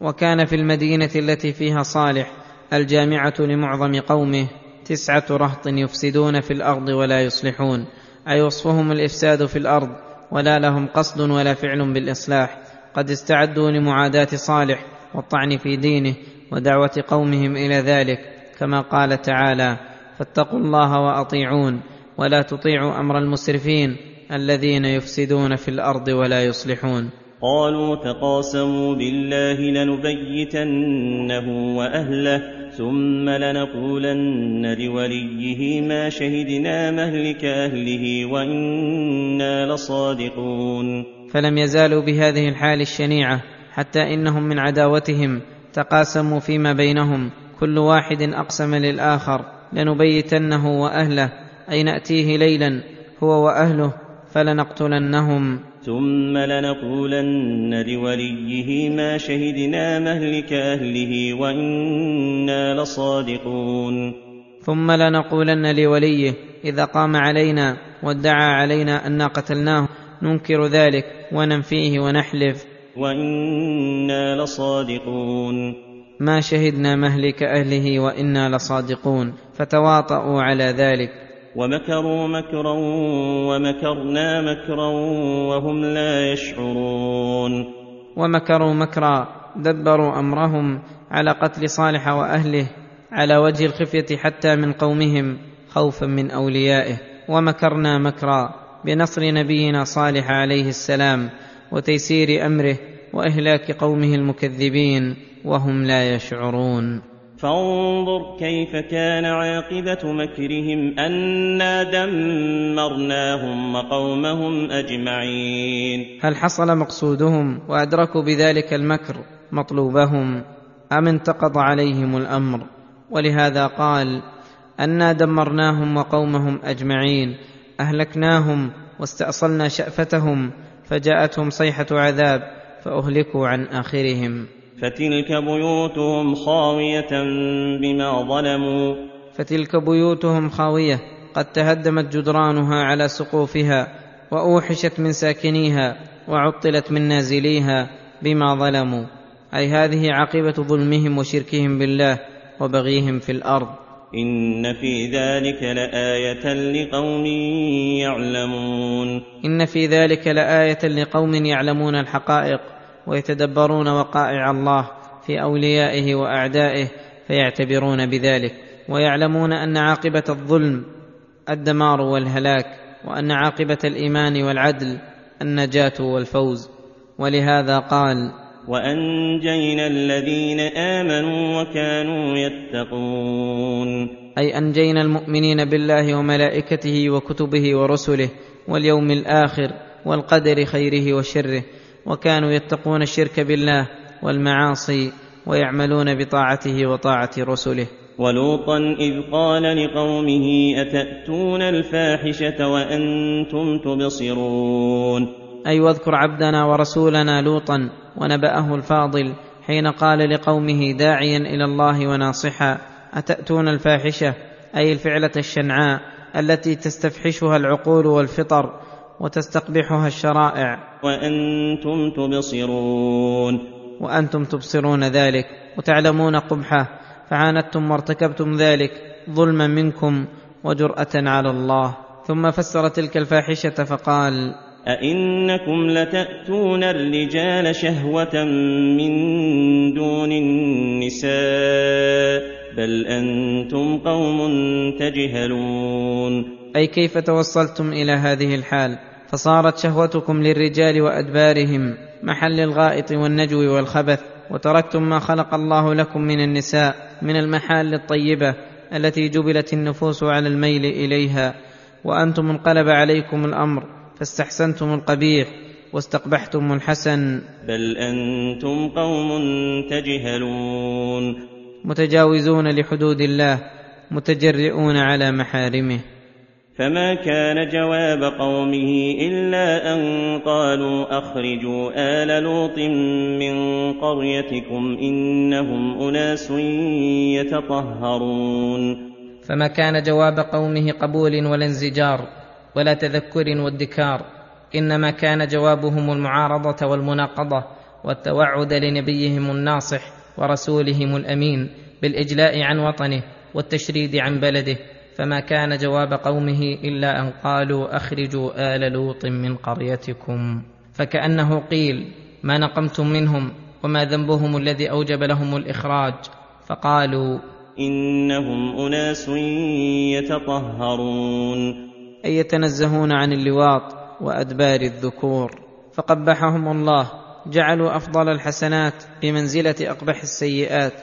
وكان في المدينة التي فيها صالح الجامعة لمعظم قومه تسعة رهط يفسدون في الأرض ولا يصلحون. أي وصفهم الإفساد في الأرض ولا لهم قصد ولا فعل بالإصلاح. قد استعدوا لمعاداة صالح والطعن في دينه ودعوة قومهم إلى ذلك كما قال تعالى فاتقوا الله وأطيعون ولا تطيعوا أمر المسرفين الذين يفسدون في الأرض ولا يصلحون. قالوا تقاسموا بالله لنبيتنه وأهله ثم لنقولن لوليه ما شهدنا مهلك أهله وإنا لصادقون. فلم يزالوا بهذه الحال الشنيعة حتى إنهم من عداوتهم تقاسموا فيما بينهم. كل واحد أقسم للآخر لنبيتنه وأهله أي نأتيه ليلا هو وأهله فلنقتلنهم. ثم لنقولن لوليه ما شهدنا مهلك أهله وإنا لصادقون. ثم لنقولن لوليه إذا قام علينا وادعى علينا انا قتلناه ننكر ذلك وننفيه ونحلف. وإنا لصادقون. ما شهدنا مهلك أهله وإنا لصادقون. فتواطؤوا على ذلك. ومكروا مكرا ومكرنا مكرا وهم لا يشعرون. ومكروا مكرا دبروا أمرهم على قتل صالح وأهله على وجه الخفية حتى من قومهم خوفا من أوليائه. ومكرنا مكرا بنصر نبينا صالح عليه السلام وتيسير أمره وإهلاك قومه المكذبين وهم لا يشعرون. فانظر كيف كان عاقبة مكرهم أنا دمرناهم وقومهم أجمعين. هل حصل مقصودهم وأدركوا بذلك المكر مطلوبهم أم انتقض عليهم الأمر؟ ولهذا قال أنا دمرناهم وقومهم أجمعين أهلكناهم واستأصلنا شأفتهم فجاءتهم صيحة عذاب فأهلكوا عن آخرهم. فتلك بيوتهم خاوية بما ظلموا. فتلك بيوتهم خاوية. قد تهدمت جدرانها على سقوفها وأوحشت من ساكنيها وعطلت من نازليها بما ظلموا. أي هذه عاقبة ظلمهم وشركهم بالله وبغيهم في الأرض. إن في ذلك لآية لقوم يعلمون. إن في ذلك لآية لقوم يعلمون الحقائق. ويتدبرون وقائع الله في أوليائه وأعدائه فيعتبرون بذلك ويعلمون أن عاقبة الظلم الدمار والهلاك وأن عاقبة الإيمان والعدل النجاة والفوز. ولهذا قال وأنجينا الذين آمنوا وكانوا يتقون. أي أنجينا المؤمنين بالله وملائكته وكتبه ورسله واليوم الآخر والقدر خيره وشره. وكانوا يتقون الشرك بالله والمعاصي ويعملون بطاعته وطاعة رسله. ولوطا إذ قال لقومه أتأتون الفاحشة وأنتم تبصرون؟ أي واذكر عبدنا ورسولنا لوطا ونبأه الفاضل حين قال لقومه داعيا إلى الله وناصحا أتأتون الفاحشة؟ أي الفعلة الشنعاء التي تستفحشها العقول والفطر وتستقبحها الشرائع. وأنتم تبصرون. وأنتم تبصرون ذلك وتعلمون قبحه. فعاندتم وارتكبتم ذلك ظلما منكم وجرأة على الله. ثم فسر تلك الفاحشة فقال أئنكم لتأتون الرجال شهوة من دون النساء؟ بل أنتم قوم تجهلون. أي كيف توصلتم إلى هذه الحال؟ فصارت شهوتكم للرجال وأدبارهم محل الغائط والنجو والخبث وتركتم ما خلق الله لكم من النساء من المحال الطيبة التي جبلت النفوس على الميل إليها. وأنتم انقلب عليكم الأمر فاستحسنتم القبيح واستقبحتم الحسن. بل أنتم قوم تجهلون. متجاوزون لحدود الله متجرئون على محارمه. فما كان جواب قومه إلا أن قالوا أخرجوا آل لوط من قريتكم إنهم أناس يتطهرون. فما كان جواب قومه قبول ولا انزجار ولا تذكر وادكار إنما كان جوابهم المعارضة والمناقضة والتوعد لنبيهم الناصح ورسولهم الأمين بالإجلاء عن وطنه والتشريد عن بلده. فما كان جواب قومه إلا أن قالوا أخرجوا آل لوط من قريتكم. فكأنه قيل ما نقمتم منهم وما ذنبهم الذي أوجب لهم الإخراج؟ فقالوا إنهم أناس يتطهرون. أي يتنزهون عن اللواط وأدبار الذكور. فقبحهم الله جعلوا أفضل الحسنات بمنزلة أقبح السيئات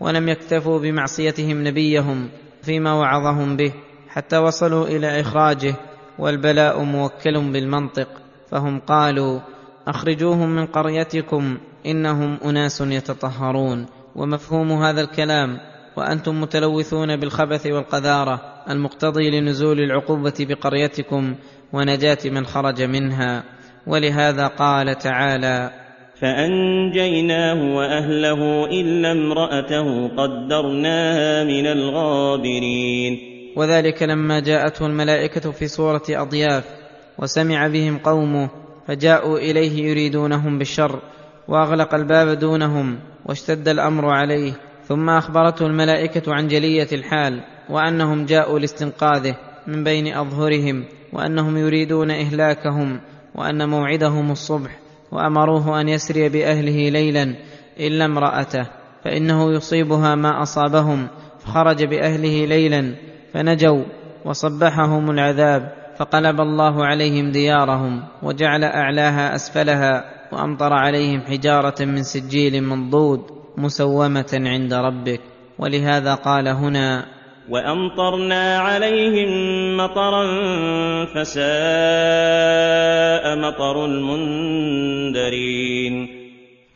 ولم يكتفوا بمعصيتهم نبيهم. فيما وعظهم به حتى وصلوا إلى إخراجه والبلاء موكل بالمنطق. فهم قالوا أخرجوهم من قريتكم إنهم أناس يتطهرون. ومفهوم هذا الكلام وأنتم متلوثون بالخبث والقذارة المقتضي لنزول العقوبة بقريتكم ونجاة من خرج منها. ولهذا قال تعالى فأنجيناه وأهله إلا امرأته قدرناها من الغابرين. وذلك لما جاءته الملائكة في صوره أضياف وسمع بهم قومه فجاءوا إليه يريدونهم بالشر وأغلق الباب دونهم واشتد الأمر عليه ثم أخبرته الملائكة عن جلية الحال وأنهم جاءوا لاستنقاذه من بين أظهرهم وأنهم يريدون إهلاكهم وأن موعدهم الصبح. وأمروه أن يسري بأهله ليلا إلا امرأته فإنه يصيبها ما أصابهم فخرج بأهله ليلا فنجوا وصبحهم العذاب فقلب الله عليهم ديارهم وجعل أعلاها أسفلها وأمطر عليهم حجارة من سجيل منضود مسومة عند ربك. ولهذا قال هنا وأمطرنا عليهم مطرا فساء مطر المنذرين.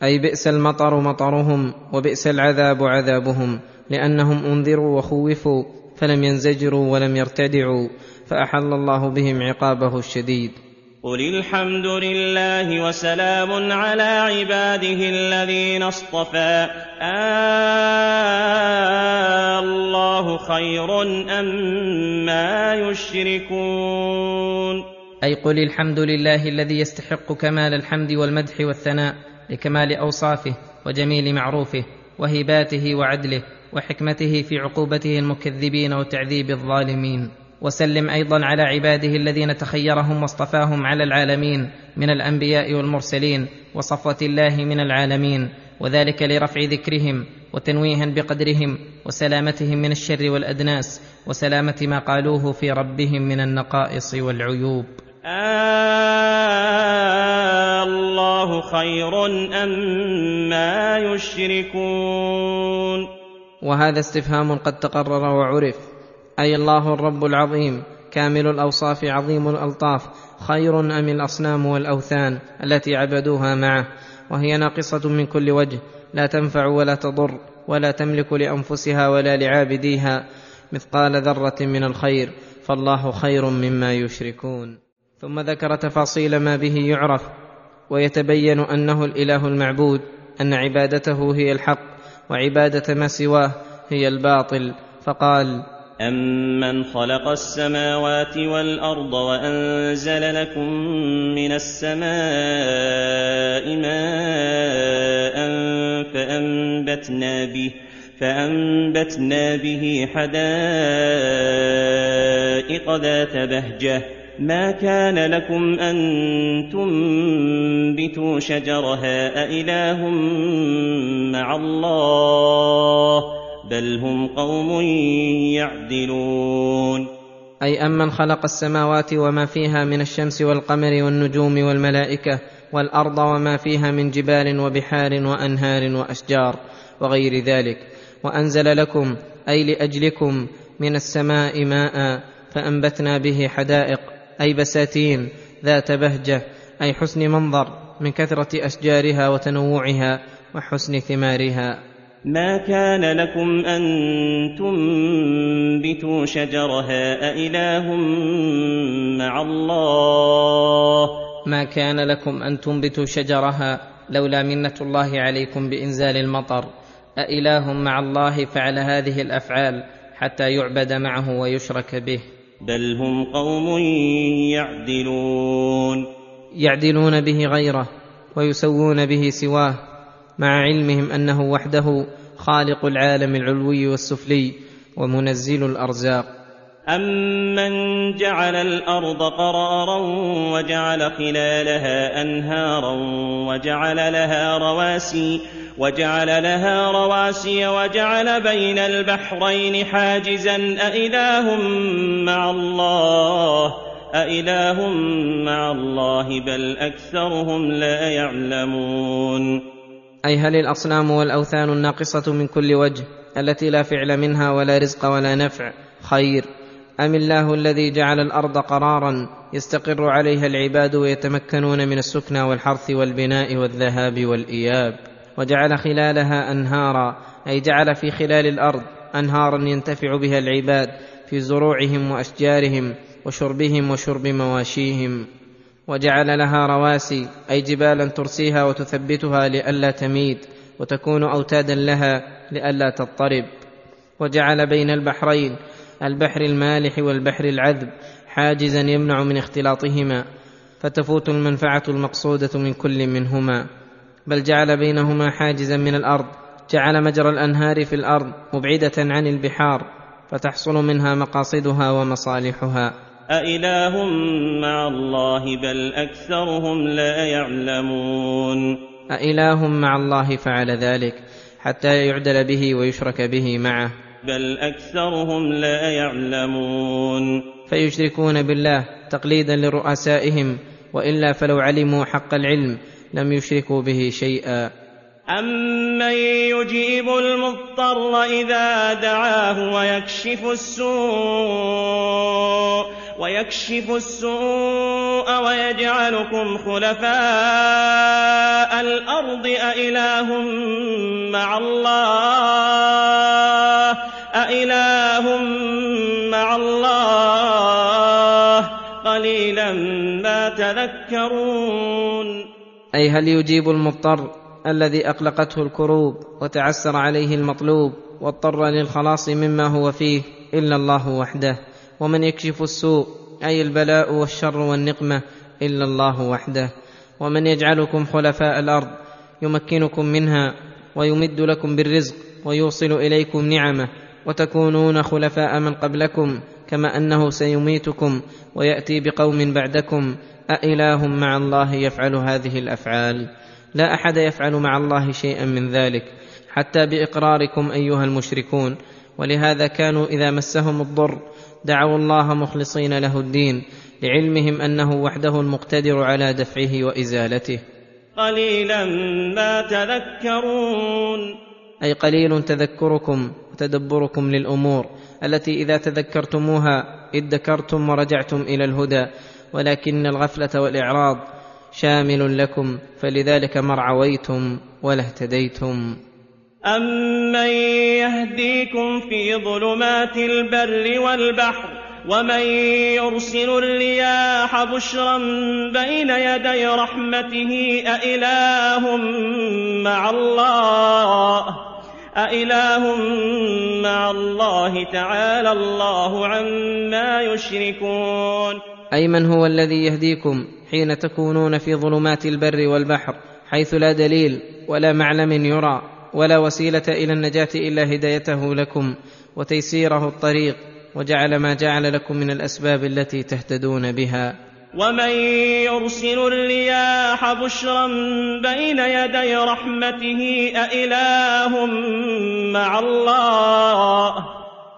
أي بئس المطر مطرهم وبئس العذاب عذابهم لأنهم أنذروا وخوفوا فلم ينزجروا ولم يرتدعوا فأحل الله بهم عقابه الشديد. قل الحمد لله وسلام على عباده الذين اصطفى آه الله خير أما أم يشركون أي قل الحمد لله الذي يستحق كمال الحمد والمدح والثناء لكمال أوصافه وجميل معروفه وهباته وعدله وحكمته في عقوبته المكذبين وتعذيب الظالمين وسلم أيضا على عباده الذين تخيرهم واصطفاهم على العالمين من الأنبياء والمرسلين وصفوة الله من العالمين وذلك لرفع ذكرهم وتنويها بقدرهم وسلامتهم من الشر والأدناس وسلامة ما قالوه في ربهم من النقائص والعيوب. آه الله خير أم يشركون. وهذا استفهام قد تقرر وعرف. أي الله الرب العظيم كامل الأوصاف عظيم الألطاف خير أم الأصنام والأوثان التي عبدوها معه. وهي ناقصة من كل وجه لا تنفع ولا تضر ولا تملك لأنفسها ولا لعابديها مثقال ذرة من الخير فالله خير مما يشركون. ثم ذكر تفاصيل ما به يعرف ويتبين أنه الإله المعبود أن عبادته هي الحق وعبادة ما سواه هي الباطل فقال أمن خلق السماوات والأرض وأنزل لكم من السماء ماء فأنبتنا به فأنبتنا به حدائق ذات بهجة. ما كان لكم أن تنبتوا شجرها أإله مع الله بل هم قوم يعدلون. أي امن خلق السماوات وما فيها من الشمس والقمر والنجوم والملائكة والأرض وما فيها من جبال وبحار وأنهار وأشجار وغير ذلك. وأنزل لكم أي لأجلكم من السماء ماء فأنبتنا به حدائق أي بساتين ذات بهجة أي حسن منظر من كثرة أشجارها وتنوعها وحسن ثمارها. ما كان لكم أن تنبتوا شجرها أإله مع الله؟ ما كان لكم أن تنبتوا شجرها لولا منة الله عليكم بإنزال المطر أإله مع الله فعل هذه الأفعال حتى يعبد معه ويشرك به. بل هم قوم يعدلون. يعدلون به غيره ويسوون به سواه. مع علمهم أنه وحده خالق العالم العلوي والسفلي ومنزل الأرزاق. أمن جعل الأرض قرارا وجعل خلالها أنهارا وجعل لها رواسي وجعل لها رواسي وجعل بين البحرين حاجزا أإله مع الله أإله مع الله بل أكثرهم لا يعلمون. أي هل الأصنام والأوثان الناقصة من كل وجه التي لا فعل منها ولا رزق ولا نفع خير؟ أم الله الذي جعل الأرض قرارا يستقر عليها العباد ويتمكنون من السكنى والحرث والبناء والذهاب والإياب؟ وجعل خلالها أنهارا أي جعل في خلال الأرض أنهارا ينتفع بها العباد في زروعهم وأشجارهم وشربهم وشرب مواشيهم. وجعل لها رواسي أي جبالا ترسيها وتثبتها لئلا تميد وتكون اوتادا لها لئلا تضطرب. وجعل بين البحرين البحر المالح والبحر العذب حاجزا يمنع من اختلاطهما فتفوت المنفعة المقصودة من كل منهما. بل جعل بينهما حاجزا من الأرض جعل مجرى الأنهار في الأرض مبعدة عن البحار فتحصل منها مقاصدها ومصالحها. أإله مع الله بل أكثرهم لا يعلمون أإله مع الله فعل ذلك حتى يعدل به ويشرك به معه بل أكثرهم لا يعلمون فيشركون بالله تقليدا لرؤسائهم والا فلو علموا حق العلم لم يشركوا به شيئا أمن يجيب المضطر إذا دعاه ويكشف السوء ويكشف السوء ويجعلكم خلفاء الأرض أإله مع الله أإله مع الله. قليلا ما تذكرون. أي هل يجيب المضطر الذي أقلقته الكروب وتعسر عليه المطلوب واضطر للخلاص مما هو فيه إلا الله وحده؟ ومن يكشف السوء أي البلاء والشر والنقمة إلا الله وحده. ومن يجعلكم خلفاء الأرض يمكنكم منها ويمد لكم بالرزق ويوصل إليكم نعمة وتكونون خلفاء من قبلكم كما أنه سيميتكم ويأتي بقوم بعدكم أإله مع الله يفعل هذه الأفعال؟ لا أحد يفعل مع الله شيئا من ذلك حتى بإقراركم أيها المشركون. ولهذا كانوا إذا مسهم الضر دعوا الله مخلصين له الدين لعلمهم أنه وحده المقتدر على دفعه وإزالته. قليلا ما تذكرون. أي قليل تذكركم وتدبركم للأمور التي إذا تذكرتموها ادكرتم ورجعتم إلى الهدى ولكن الغفلة والإعراض شامل لكم فلذلك ما ارعويتم ولا اهتديتم. أمن يهديكم في ظلمات البر والبحر ومن يرسل الرياح بشرا بين يدي رحمته أإله مع الله أإله مع الله تعالى الله عما يشركون أي من هو الذي يهديكم حين تكونون في ظلمات البر والبحر حيث لا دليل ولا معلم يرى ولا وسيلة إلى النجاة إلا هدايته لكم وتيسيره الطريق وجعل ما جعل لكم من الأسباب التي تهتدون بها. ومن يرسل الرياح بشرا بين يدي رحمته أإله مع الله؟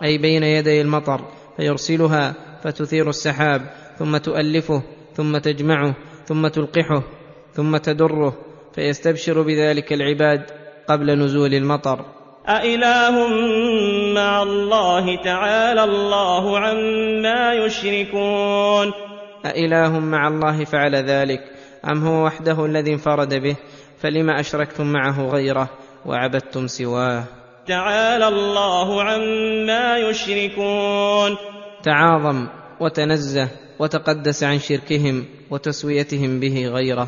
أي بين يدي المطر فيرسلها فتثير السحاب ثم تؤلفه ثم تجمعه ثم تلقحه ثم تدره فيستبشر بذلك العباد. قبل نزول المطر. أإله مع الله تعالى الله عما يشركون. أإله مع الله فعل ذلك. أم هو وحده الذي انفرد به؟ فلم أشركتم معه غيره وعبدتم سواه؟ تعالى الله عما يشركون. تعاظم وتنزه وتقدس عن شركهم وتسويتهم به غيره.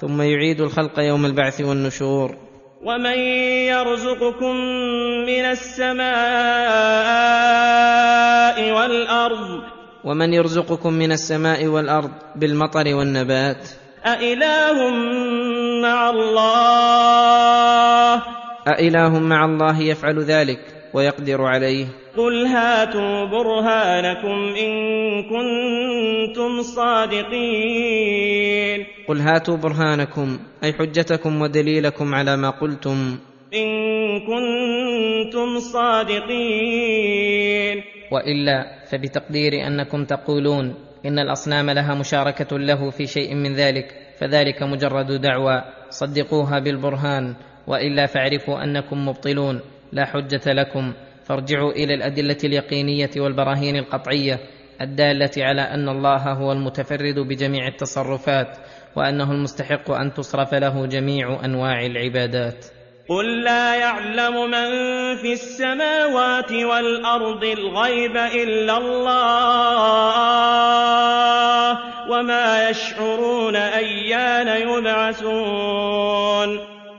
ثم يعيد الخلق يوم البعث والنشور. ومن يرزقكم من السماء والأرض ومن يرزقكم من السماء والارض بالمطر والنبات. أإله مع الله؟ أإله مع الله يفعل ذلك. ويقدر عليه. قل هاتوا برهانكم إن كنتم صادقين. قل هاتوا برهانكم أي حجتكم ودليلكم على ما قلتم. إن كنتم صادقين. والا فبتقدير انكم تقولون ان الاصنام لها مشاركه له في شيء من ذلك فذلك مجرد دعوى. صدقوها بالبرهان والا فاعرفوا انكم مبطلون. لا حجة لكم. فارجعوا إلى الأدلة اليقينية والبراهين القطعية الدالة على أن الله هو المتفرد بجميع التصرفات وأنه المستحق أن تصرف له جميع أنواع العبادات. قل لا يعلم من في السماوات والأرض الغيب إلا الله وما يشعرون أيان يبعثون.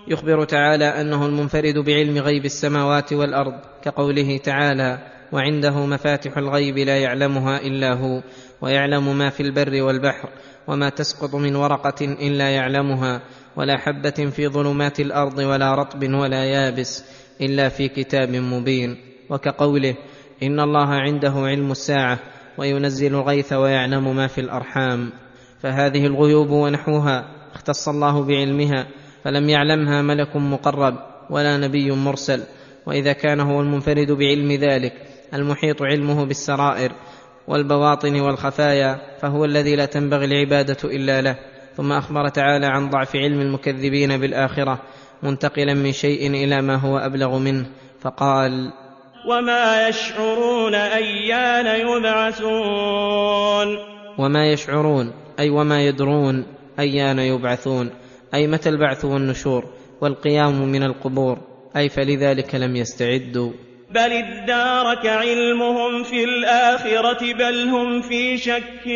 يخبر تعالى أنه المنفرد بعلم غيب السماوات والأرض كقوله تعالى وعنده مفاتح الغيب لا يعلمها إلا هو ويعلم ما في البر والبحر وما تسقط من ورقة إلا يعلمها ولا حبة في ظلمات الأرض ولا رطب ولا يابس إلا في كتاب مبين وكقوله إن الله عنده علم الساعة وينزل الغيث ويعلم ما في الأرحام فهذه الغيوب ونحوها اختص الله بعلمها فلم يعلمها ملك مقرب ولا نبي مرسل. وإذا كان هو المنفرد بعلم ذلك المحيط علمه بالسرائر والبواطن والخفايا فهو الذي لا تنبغي العبادة إلا له. ثم أخبر تعالى عن ضعف علم المكذبين بالآخرة منتقلا من شيء إلى ما هو أبلغ منه. فقال وما يشعرون أيان يبعثون. وما يشعرون أي وما يدرون أيان يبعثون. أي متى البعث والنشور والقيام من القبور؟ أي فلذلك لم يستعدوا. بل ادارك علمهم في الآخرة بل هم في شك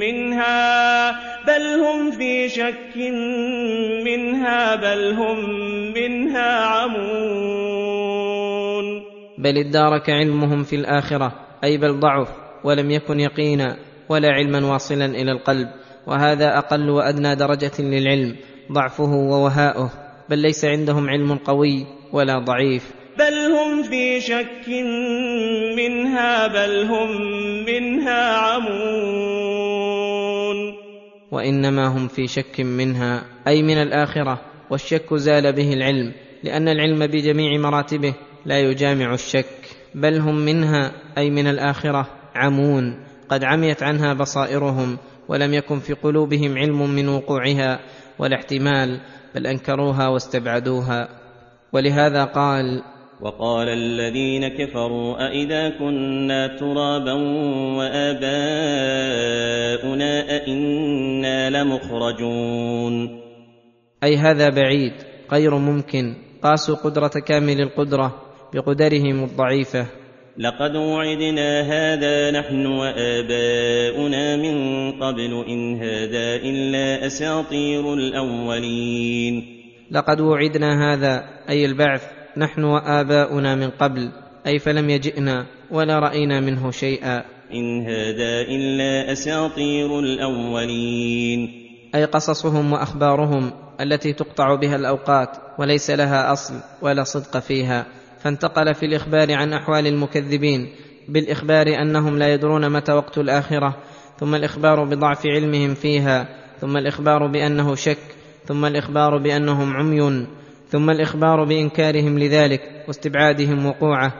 منها. بل هم في شك منها بل هم منها عمون. بل ادارك علمهم في الآخرة أي بل ضعف ولم يكن يقينا ولا علما واصلا إلى القلب. وهذا أقل وأدنى درجة للعلم ضعفه ووهاؤه بل ليس عندهم علم قوي ولا ضعيف. بل هم في شك منها بل هم منها عمون. وإنما هم في شك منها أي من الآخرة والشك زال به العلم لأن العلم بجميع مراتبه لا يجامع الشك. بل هم منها أي من الآخرة عمون قد عميت عنها بصائرهم ولم يكن في قلوبهم علم من وقوعها ولا احتمال بل أنكروها واستبعدوها. ولهذا قال وقال الذين كفروا أإذا كنا ترابا وآباؤنا أئنا لمخرجون. أي هذا بعيد غير ممكن قاسوا قدرة كامل القدرة بقدرهم الضعيفة. لقد وعدنا هذا نحن وآباؤنا من قبل إن هذا إلا أساطير الأولين. لقد وعدنا هذا أي البعث نحن وآباؤنا من قبل أي فلم يجئنا ولا رأينا منه شيئا. إن هذا إلا أساطير الأولين. أي قصصهم وأخبارهم التي تقطع بها الأوقات وليس لها أصل ولا صدق فيها. فانتقل في الإخبار عن أحوال المكذبين بالإخبار أنهم لا يدرون متى وقت الآخرة ثم الإخبار بضعف علمهم فيها ثم الإخبار بأنه شك ثم الإخبار بأنهم عمي ثم الإخبار بإنكارهم لذلك واستبعادهم وقوعه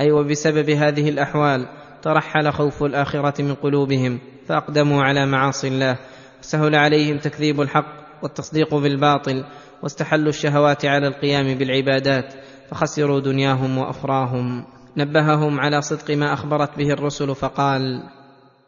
أي وبسبب هذه الأحوال ترحل خوف الآخرة من قلوبهم فأقدموا على معاصي الله سهل عليهم تكذيب الحق والتصديق بالباطل واستحلوا الشهوات على القيام بالعبادات. فخسروا دنياهم واخراهم نبههم على صدق ما أخبرت به الرسل فقال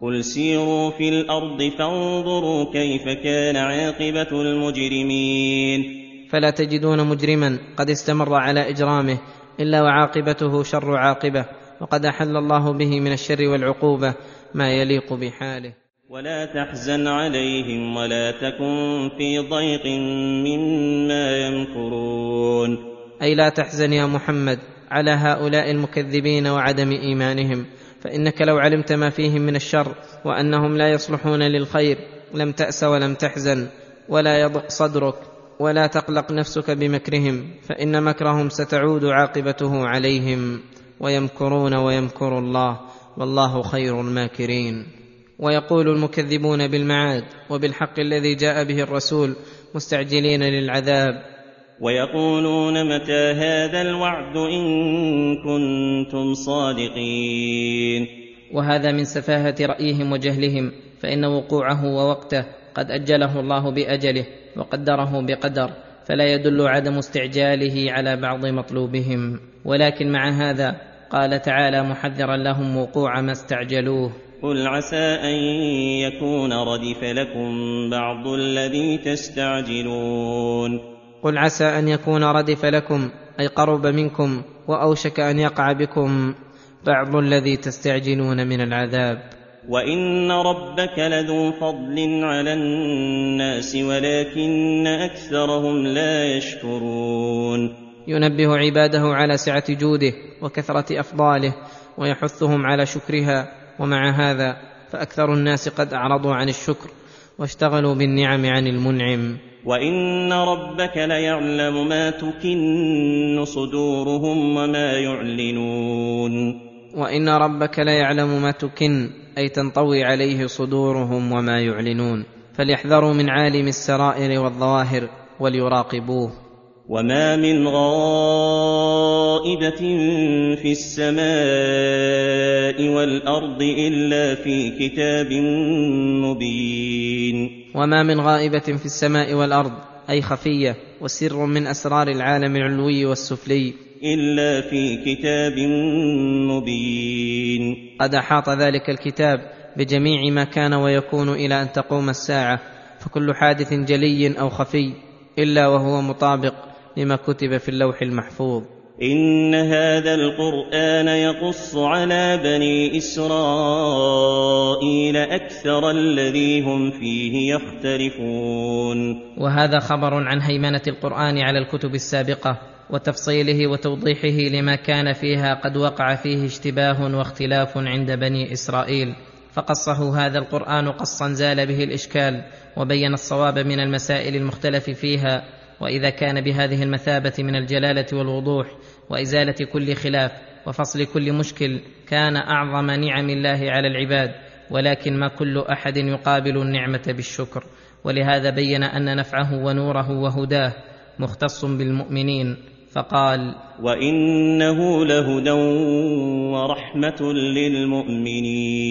قل سيروا في الأرض فانظروا كيف كان عاقبة المجرمين. فلا تجدون مجرما قد استمر على إجرامه إلا وعاقبته شر عاقبة وقد أحل الله به من الشر والعقوبة ما يليق بحاله. ولا تحزن عليهم ولا تكن في ضيق مما يمكرون. أي لا تحزن يا محمد على هؤلاء المكذبين وعدم إيمانهم فإنك لو علمت ما فيهم من الشر وأنهم لا يصلحون للخير لم تأس ولم تحزن ولا يضق صدرك ولا تقلق نفسك بمكرهم فإن مكرهم ستعود عاقبته عليهم ويمكرون ويمكر الله والله خير الماكرين. ويقول المكذبون بالمعاد وبالحق الذي جاء به الرسول مستعجلين للعذاب ويقولون متى هذا الوعد إن كنتم صادقين وهذا من سفاهة رأيهم وجهلهم فإن وقوعه ووقته قد أجله الله بأجله وقدره بقدر فلا يدل عدم استعجاله على بعض مطلوبهم. ولكن مع هذا قال تعالى محذرا لهم وقوع ما استعجلوه. قل عسى أن يكون ردف لكم بعض الذي تستعجلون. قل عسى أن يكون ردف لكم أي قرب منكم وأوشك أن يقع بكم. بعض الذي تستعجلون من العذاب. وإن ربك لذو فضل على الناس ولكن أكثرهم لا يشكرون. ينبه عباده على سعة جوده وكثرة أفضاله ويحثهم على شكرها. ومع هذا فأكثر الناس قد أعرضوا عن الشكر واشتغلوا بالنعم عن المنعم. وان ربك ليعلم ما تكن صدورهم وما يعلنون وان ربك ليعلم ما تكن أي تنطوي عليه صدورهم وما يعلنون. فليحذروا من عالم السرائر والظواهر وليراقبوه. وما من غائبة في السماء والأرض إلا في كتاب مبين وما من غائبه في السماء والارض أي خفية وسر من أسرار العالم العلوي والسفلي. إلا في كتاب مبين قد احاط ذلك الكتاب بجميع ما كان ويكون إلى ان تقوم الساعة فكل حادث جلي أو خفي إلا وهو مطابق. لما كتب في اللوح المحفوظ. إن هذا القرآن يقص على بني إسرائيل أكثر الذي هم فيه يختلفون. وهذا خبر عن هيمنة القرآن على الكتب السابقة وتفصيله وتوضيحه لما كان فيها قد وقع فيه اشتباه واختلاف عند بني إسرائيل. فقصه هذا القرآن قصا زال به الإشكال وبين الصواب من المسائل المختلف فيها. وإذا كان بهذه المثابة من الجلالة والوضوح وإزالة كل خلاف وفصل كل مشكل كان أعظم نعم الله على العباد ولكن ما كل أحد يقابل النعمة بالشكر. ولهذا بين أن نفعه ونوره وهداه مختص بالمؤمنين فقال وإنه لهدى ورحمة للمؤمنين.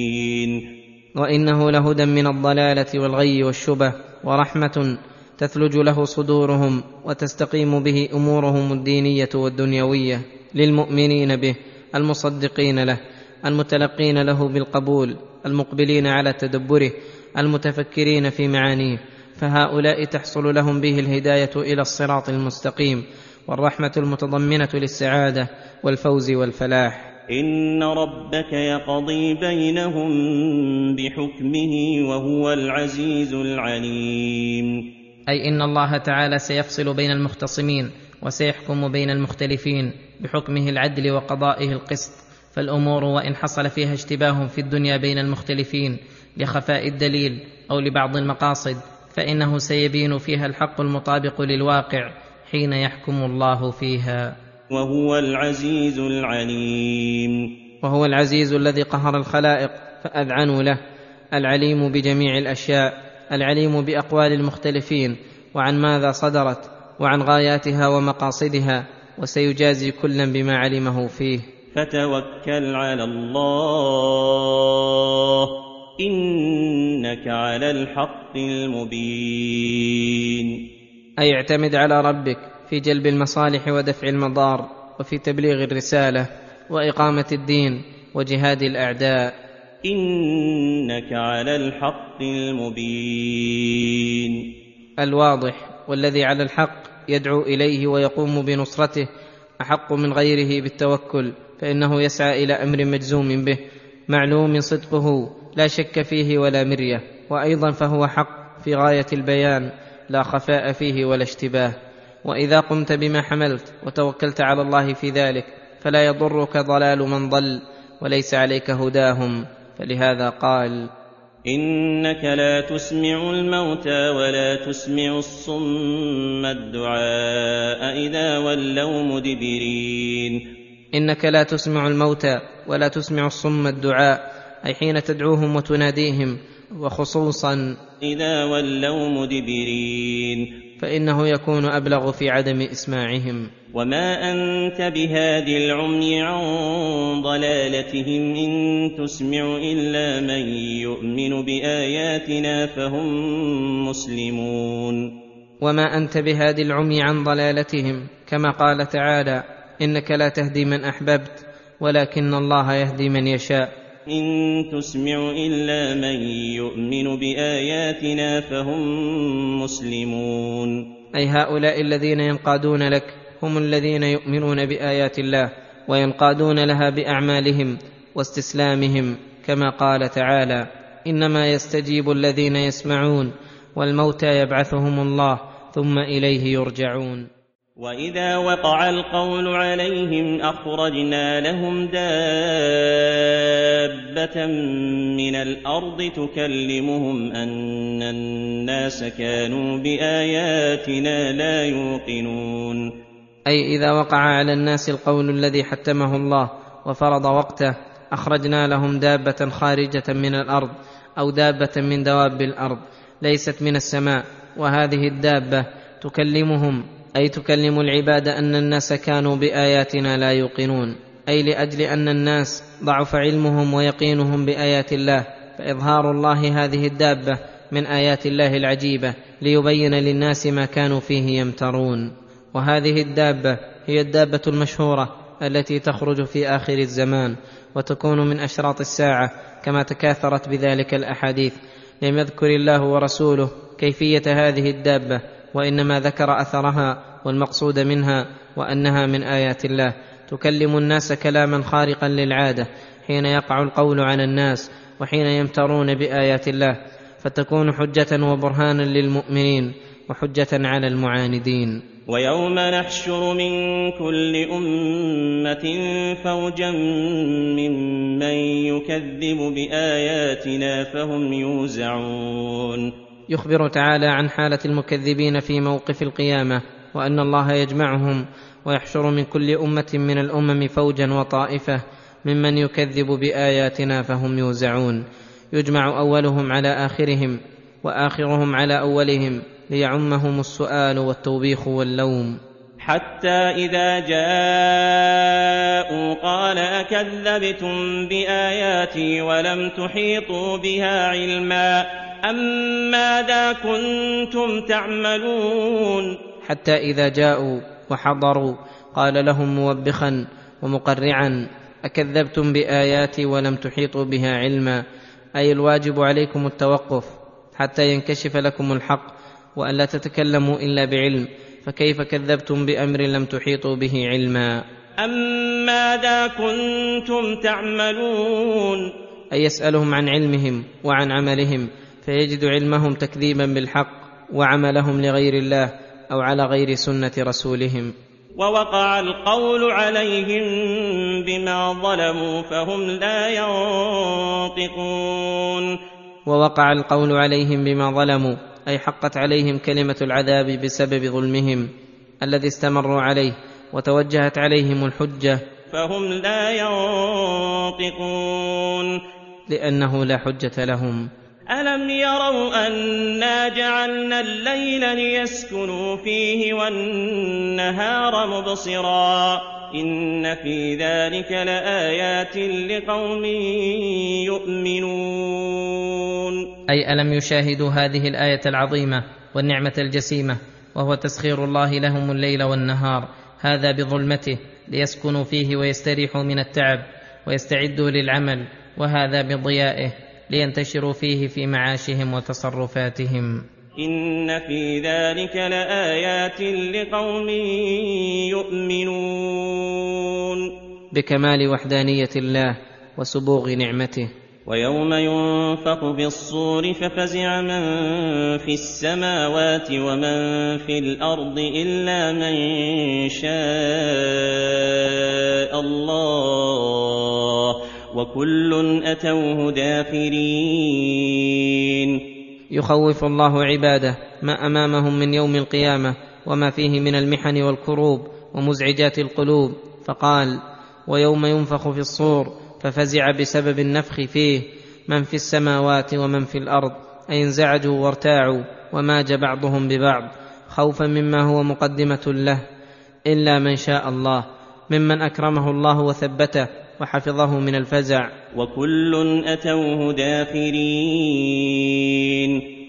وإنه لهدى من الضلالة والغي والشبه ورحمة تثلج له صدورهم وتستقيم به أمورهم الدينية والدنيوية للمؤمنين به المصدقين له المتلقين له بالقبول المقبلين على تدبره المتفكرين في معانيه. فهؤلاء تحصل لهم به الهداية إلى الصراط المستقيم والرحمة المتضمنة للسعادة والفوز والفلاح. إن ربك يقضي بينهم بحكمه وهو العزيز العليم. أي إن الله تعالى سيفصل بين المختصمين وسيحكم بين المختلفين بحكمه العدل وقضائه القسط فالأمور وإن حصل فيها اشتباه في الدنيا بين المختلفين لخفاء الدليل أو لبعض المقاصد فإنه سيبين فيها الحق المطابق للواقع حين يحكم الله فيها. وهو العزيز العليم. وهو العزيز الذي قهر الخلائق فأذعنوا له العليم بجميع الأشياء. العليم بأقوال المختلفين وعن ماذا صدرت وعن غاياتها ومقاصدها وسيجازي كلا بما علمه فيه. فتوكل على الله إنك على الحق المبين. أي اعتمد على ربك في جلب المصالح ودفع المضار وفي تبليغ الرسالة وإقامة الدين وجهاد الأعداء. إنك على الحق المبين. الواضح والذي على الحق يدعو إليه ويقوم بنصرته أحق من غيره بالتوكل فإنه يسعى إلى أمر مجزوم به معلوم صدقه لا شك فيه ولا مرية وأيضا فهو حق في غاية البيان لا خفاء فيه ولا اشتباه. وإذا قمت بما حملت وتوكلت على الله في ذلك فلا يضرك ضلال من ضل وليس عليك هداهم. فلهذا قال إنك لا تسمع الموتى ولا تسمع الصم الدعاء إذا ولوا مدبرين. إنك لا تسمع الموتى ولا تسمع الصم الدعاء أي حين تدعوهم وتناديهم وخصوصا إذا ولوا مدبرين. فإنه يكون أبلغ في عدم إسماعهم. وما أنت بهاد العمي عن ضلالتهم إن تسمع إلا من يؤمن بآياتنا فهم مسلمون وما انت بهاد العمي عن ضلالتهم؟ كما قال تعالى انك لا تهدي من احببت ولكن الله يهدي من يشاء. إن تسمع إلا من يؤمن بآياتنا فهم مسلمون اي هؤلاء الذين ينقادون لك؟ هم الذين يؤمنون بآيات الله وينقادون لها بأعمالهم واستسلامهم كما قال تعالى إنما يستجيب الذين يسمعون والموتى يبعثهم الله ثم إليه يرجعون. وإذا وقع القول عليهم أخرجنا لهم دابة من الأرض تكلمهم أن الناس كانوا بآياتنا لا يوقنون. أي إذا وقع على الناس القول الذي حتمه الله وفرض وقته أخرجنا لهم دابة خارجة من الأرض أو دابة من دواب الأرض ليست من السماء وهذه الدابة تكلمهم أي تكلم العباد أن الناس كانوا بآياتنا لا يوقنون أي لأجل أن الناس ضعف علمهم ويقينهم بآيات الله فإظهار الله هذه الدابة من آيات الله العجيبة ليبين للناس ما كانوا فيه يمترون. وهذه الدابة هي الدابة المشهورة التي تخرج في آخر الزمان وتكون من أشراط الساعة كما تكاثرت بذلك الأحاديث. لم يذكر الله ورسوله كيفية هذه الدابة وإنما ذكر أثرها والمقصود منها وأنها من آيات الله. تكلم الناس كلاما خارقا للعادة حين يقع القول على الناس وحين يمترون بآيات الله. فتكون حجة وبرهانا للمؤمنين وحجة على المعاندين. ويوم نحشر من كل أمة فوجا ممن يكذب بآياتنا فهم يوزعون. يخبر تعالى عن حالة المكذبين في موقف القيامة وأن الله يجمعهم ويحشر من كل أمة من الأمم فوجا وطائفة ممن يكذب بآياتنا فهم يوزعون. يجمع أولهم على آخرهم وآخرهم على أولهم. ليعمهم السؤال والتوبيخ واللوم. حتى إذا جاءوا قال أكذبتم بآياتي ولم تحيطوا بها علما أم ماذا كنتم تعملون؟ حتى إذا جاءوا وحضروا قال لهم موبخا ومقرعا أكذبتم بآياتي ولم تحيطوا بها علما. أي الواجب عليكم التوقف حتى ينكشف لكم الحق والا تتكلموا إلا بعلم فكيف كذبتم بأمر لم تحيطوا به علما؟ أم ماذا كنتم تعملون. أي يسألهم عن علمهم وعن عملهم فيجد علمهم تكذيبا بالحق وعملهم لغير الله أو على غير سنة رسولهم. ووقع القول عليهم بما ظلموا فهم لا ينطقون. ووقع القول عليهم بما ظلموا أي حقت عليهم كلمة العذاب بسبب ظلمهم الذي استمروا عليه وتوجهت عليهم الحجة. فهم لا ينطقون. لأنه لا حجة لهم. ألم يروا أنا جعلنا الليل ليسكنوا فيه والنهار مبصرا؟ إن في ذلك لآيات لقوم يؤمنون. أي ألم يشاهدوا هذه الآية العظيمة والنعمة الجسيمة وهو تسخير الله لهم الليل والنهار؟ هذا بظلمته ليسكنوا فيه ويستريحوا من التعب ويستعدوا للعمل وهذا بضيائه لينتشروا فيه في معاشهم وتصرفاتهم. إن في ذلك لآيات لقوم يؤمنون بكمال وحدانية الله وسبوغ نعمته. ويوم ينفخ في الصور ففزع من في السماوات ومن في الأرض إلا من شاء الله وكل أتوه داخرين يخوف الله عباده ما أمامهم من يوم القيامة وما فيه من المحن والكروب ومزعجات القلوب. فقال ويوم ينفخ في الصور ففزع بسبب النفخ فيه من في السماوات ومن في الأرض أي انزعجوا وارتاعوا وماج بعضهم ببعض. خوفا مما هو مقدمة له إلا من شاء الله ممن أكرمه الله وثبته وحفظه من الفزع. وكل أتوه داخرين.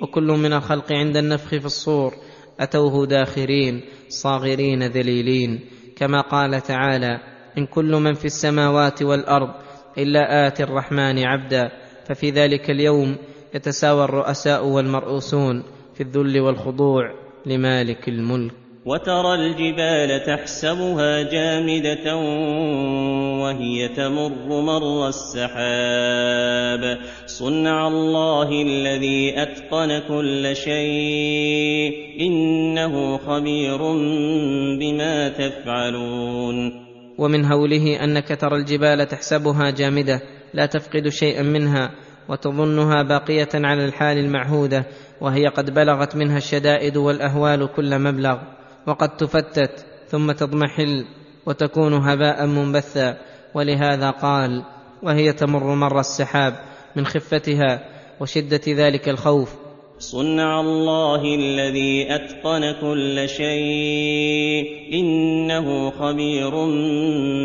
وكل من الخلق عند النفخ في الصور. أتوه داخرين صاغرين ذليلين. كما قال تعالى إن كل من في السماوات والأرض إلا آتي الرحمن عبدا. ففي ذلك اليوم يتساوى الرؤساء والمرؤوسون في الذل والخضوع لمالك الملك. وترى الجبال تحسبها جامدة وهي تمر مر السحاب. صنع الله الذي أتقن كل شيء. إنه خبير بما تفعلون. ومن هوله أنك ترى الجبال تحسبها جامدة لا تفقد شيئا منها وتظنها باقية على الحال المعهودة وهي قد بلغت منها الشدائد والأهوال كل مبلغ. وقد تفتت ثم تضمحل وتكون هباء منبثا. ولهذا قال وهي تمر مر السحاب من خفتها وشدة ذلك الخوف. صنع الله الذي أتقن كل شيء إنه خبير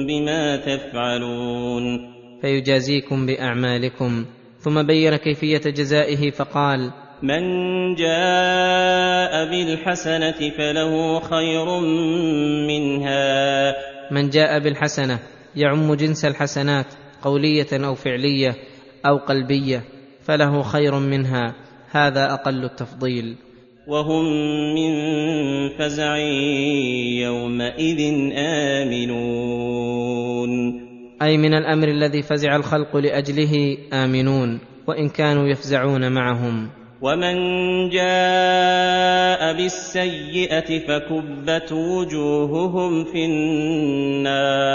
بما تفعلون. فيجازيكم بأعمالكم. ثم بين كيفية جزائه فقال من جاء بالحسنة فله خير منها. من جاء بالحسنة يعم جنس الحسنات قولية أو فعلية أو قلبية فله خير منها. هذا أقل التفضيل. وهم من فزع يومئذ آمنون. أي من الأمر الذي فزع الخلق لأجله آمنون وإن كانوا يفزعون معهم. ومن جاء بالسيئه فكبت وجوههم في النار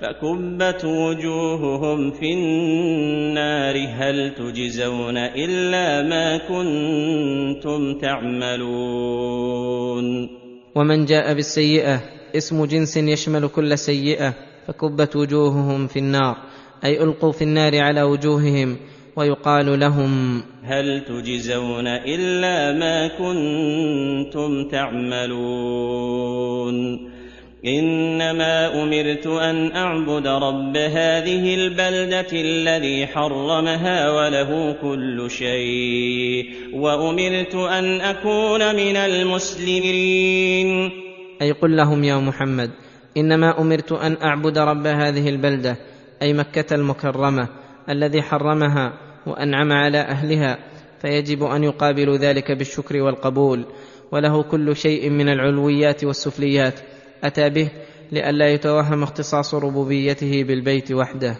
فكبت وجوههم في النار هل تجزون الا ما كنتم تعملون ومن جاء بالسيئه اسم جنس يشمل كل سيئه فكبت وجوههم في النار اي القوا في النار على وجوههم ويقال لهم هل تجزون إلا ما كنتم تعملون؟ إنما أمرت أن أعبد رب هذه البلدة الذي حرمها وله كل شيء وأمرت أن أكون من المسلمين. أي قل لهم يا محمد إنما أمرت أن أعبد رب هذه البلدة أي مكة المكرمة الذي حرمها وأنعم على أهلها فيجب أن يقابلوا ذلك بالشكر والقبول. وله كل شيء من العلويات والسفليات. أتى به لئلا يتوهم اختصاص ربوبيته بالبيت وحده.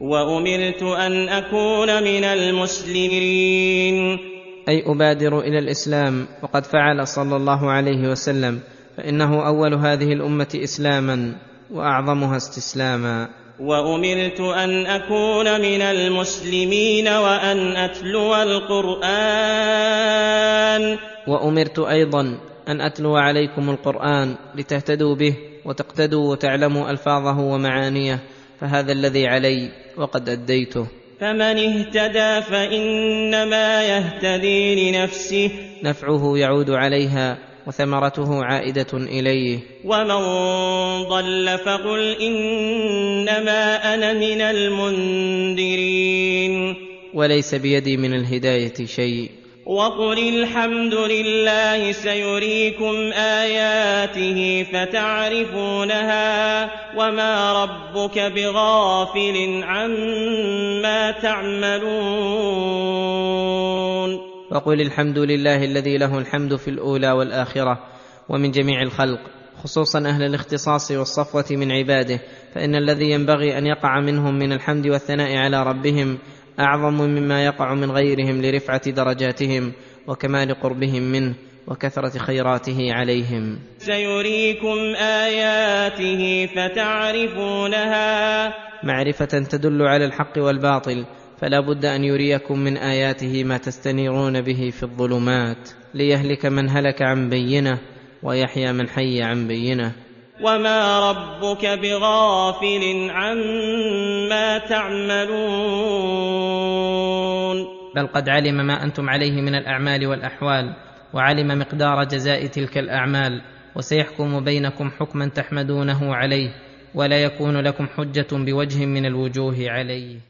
وأمرت أن أكون من المسلمين. أي أبادر إلى الإسلام وقد فعل صلى الله عليه وسلم. فإنه أول هذه الأمة إسلاما وأعظمها استسلاما. وأمرت أن أكون من المسلمين وأن أتلو القرآن. وأمرت أيضا أن أتلو عليكم القرآن لتهتدوا به وتقتدوا وتعلموا ألفاظه ومعانيه فهذا الذي علي وقد أديته. فمن اهتدى فإنما يهتدي لنفسه. نفعه يعود عليها وثمرته عائدة إليه. ومن ضل فقل إنما أنا من المنذرين. وليس بيدي من الهداية شيء. وقل الحمد لله سيريكم آياته فتعرفونها وما ربك بغافل عما تعملون. وقل الحمد لله الذي له الحمد في الأولى والآخرة ومن جميع الخلق خصوصا أهل الاختصاص والصفوة من عباده فإن الذي ينبغي أن يقع منهم من الحمد والثناء على ربهم أعظم مما يقع من غيرهم لرفعة درجاتهم وكمال قربهم منه وكثرة خيراته عليهم. سيريكم آياته فتعرفونها. معرفة تدل على الحق والباطل فلا بد أن يريكم من آياته ما تستنيرون به في الظلمات ليهلك من هلك عن بينة ويحيى من حي عن بينة. وما ربك بغافل عما تعملون. بل قد علم ما أنتم عليه من الأعمال والأحوال وعلم مقدار جزاء تلك الأعمال وسيحكم بينكم حكما تحمدونه عليه ولا يكون لكم حجة بوجه من الوجوه عليه.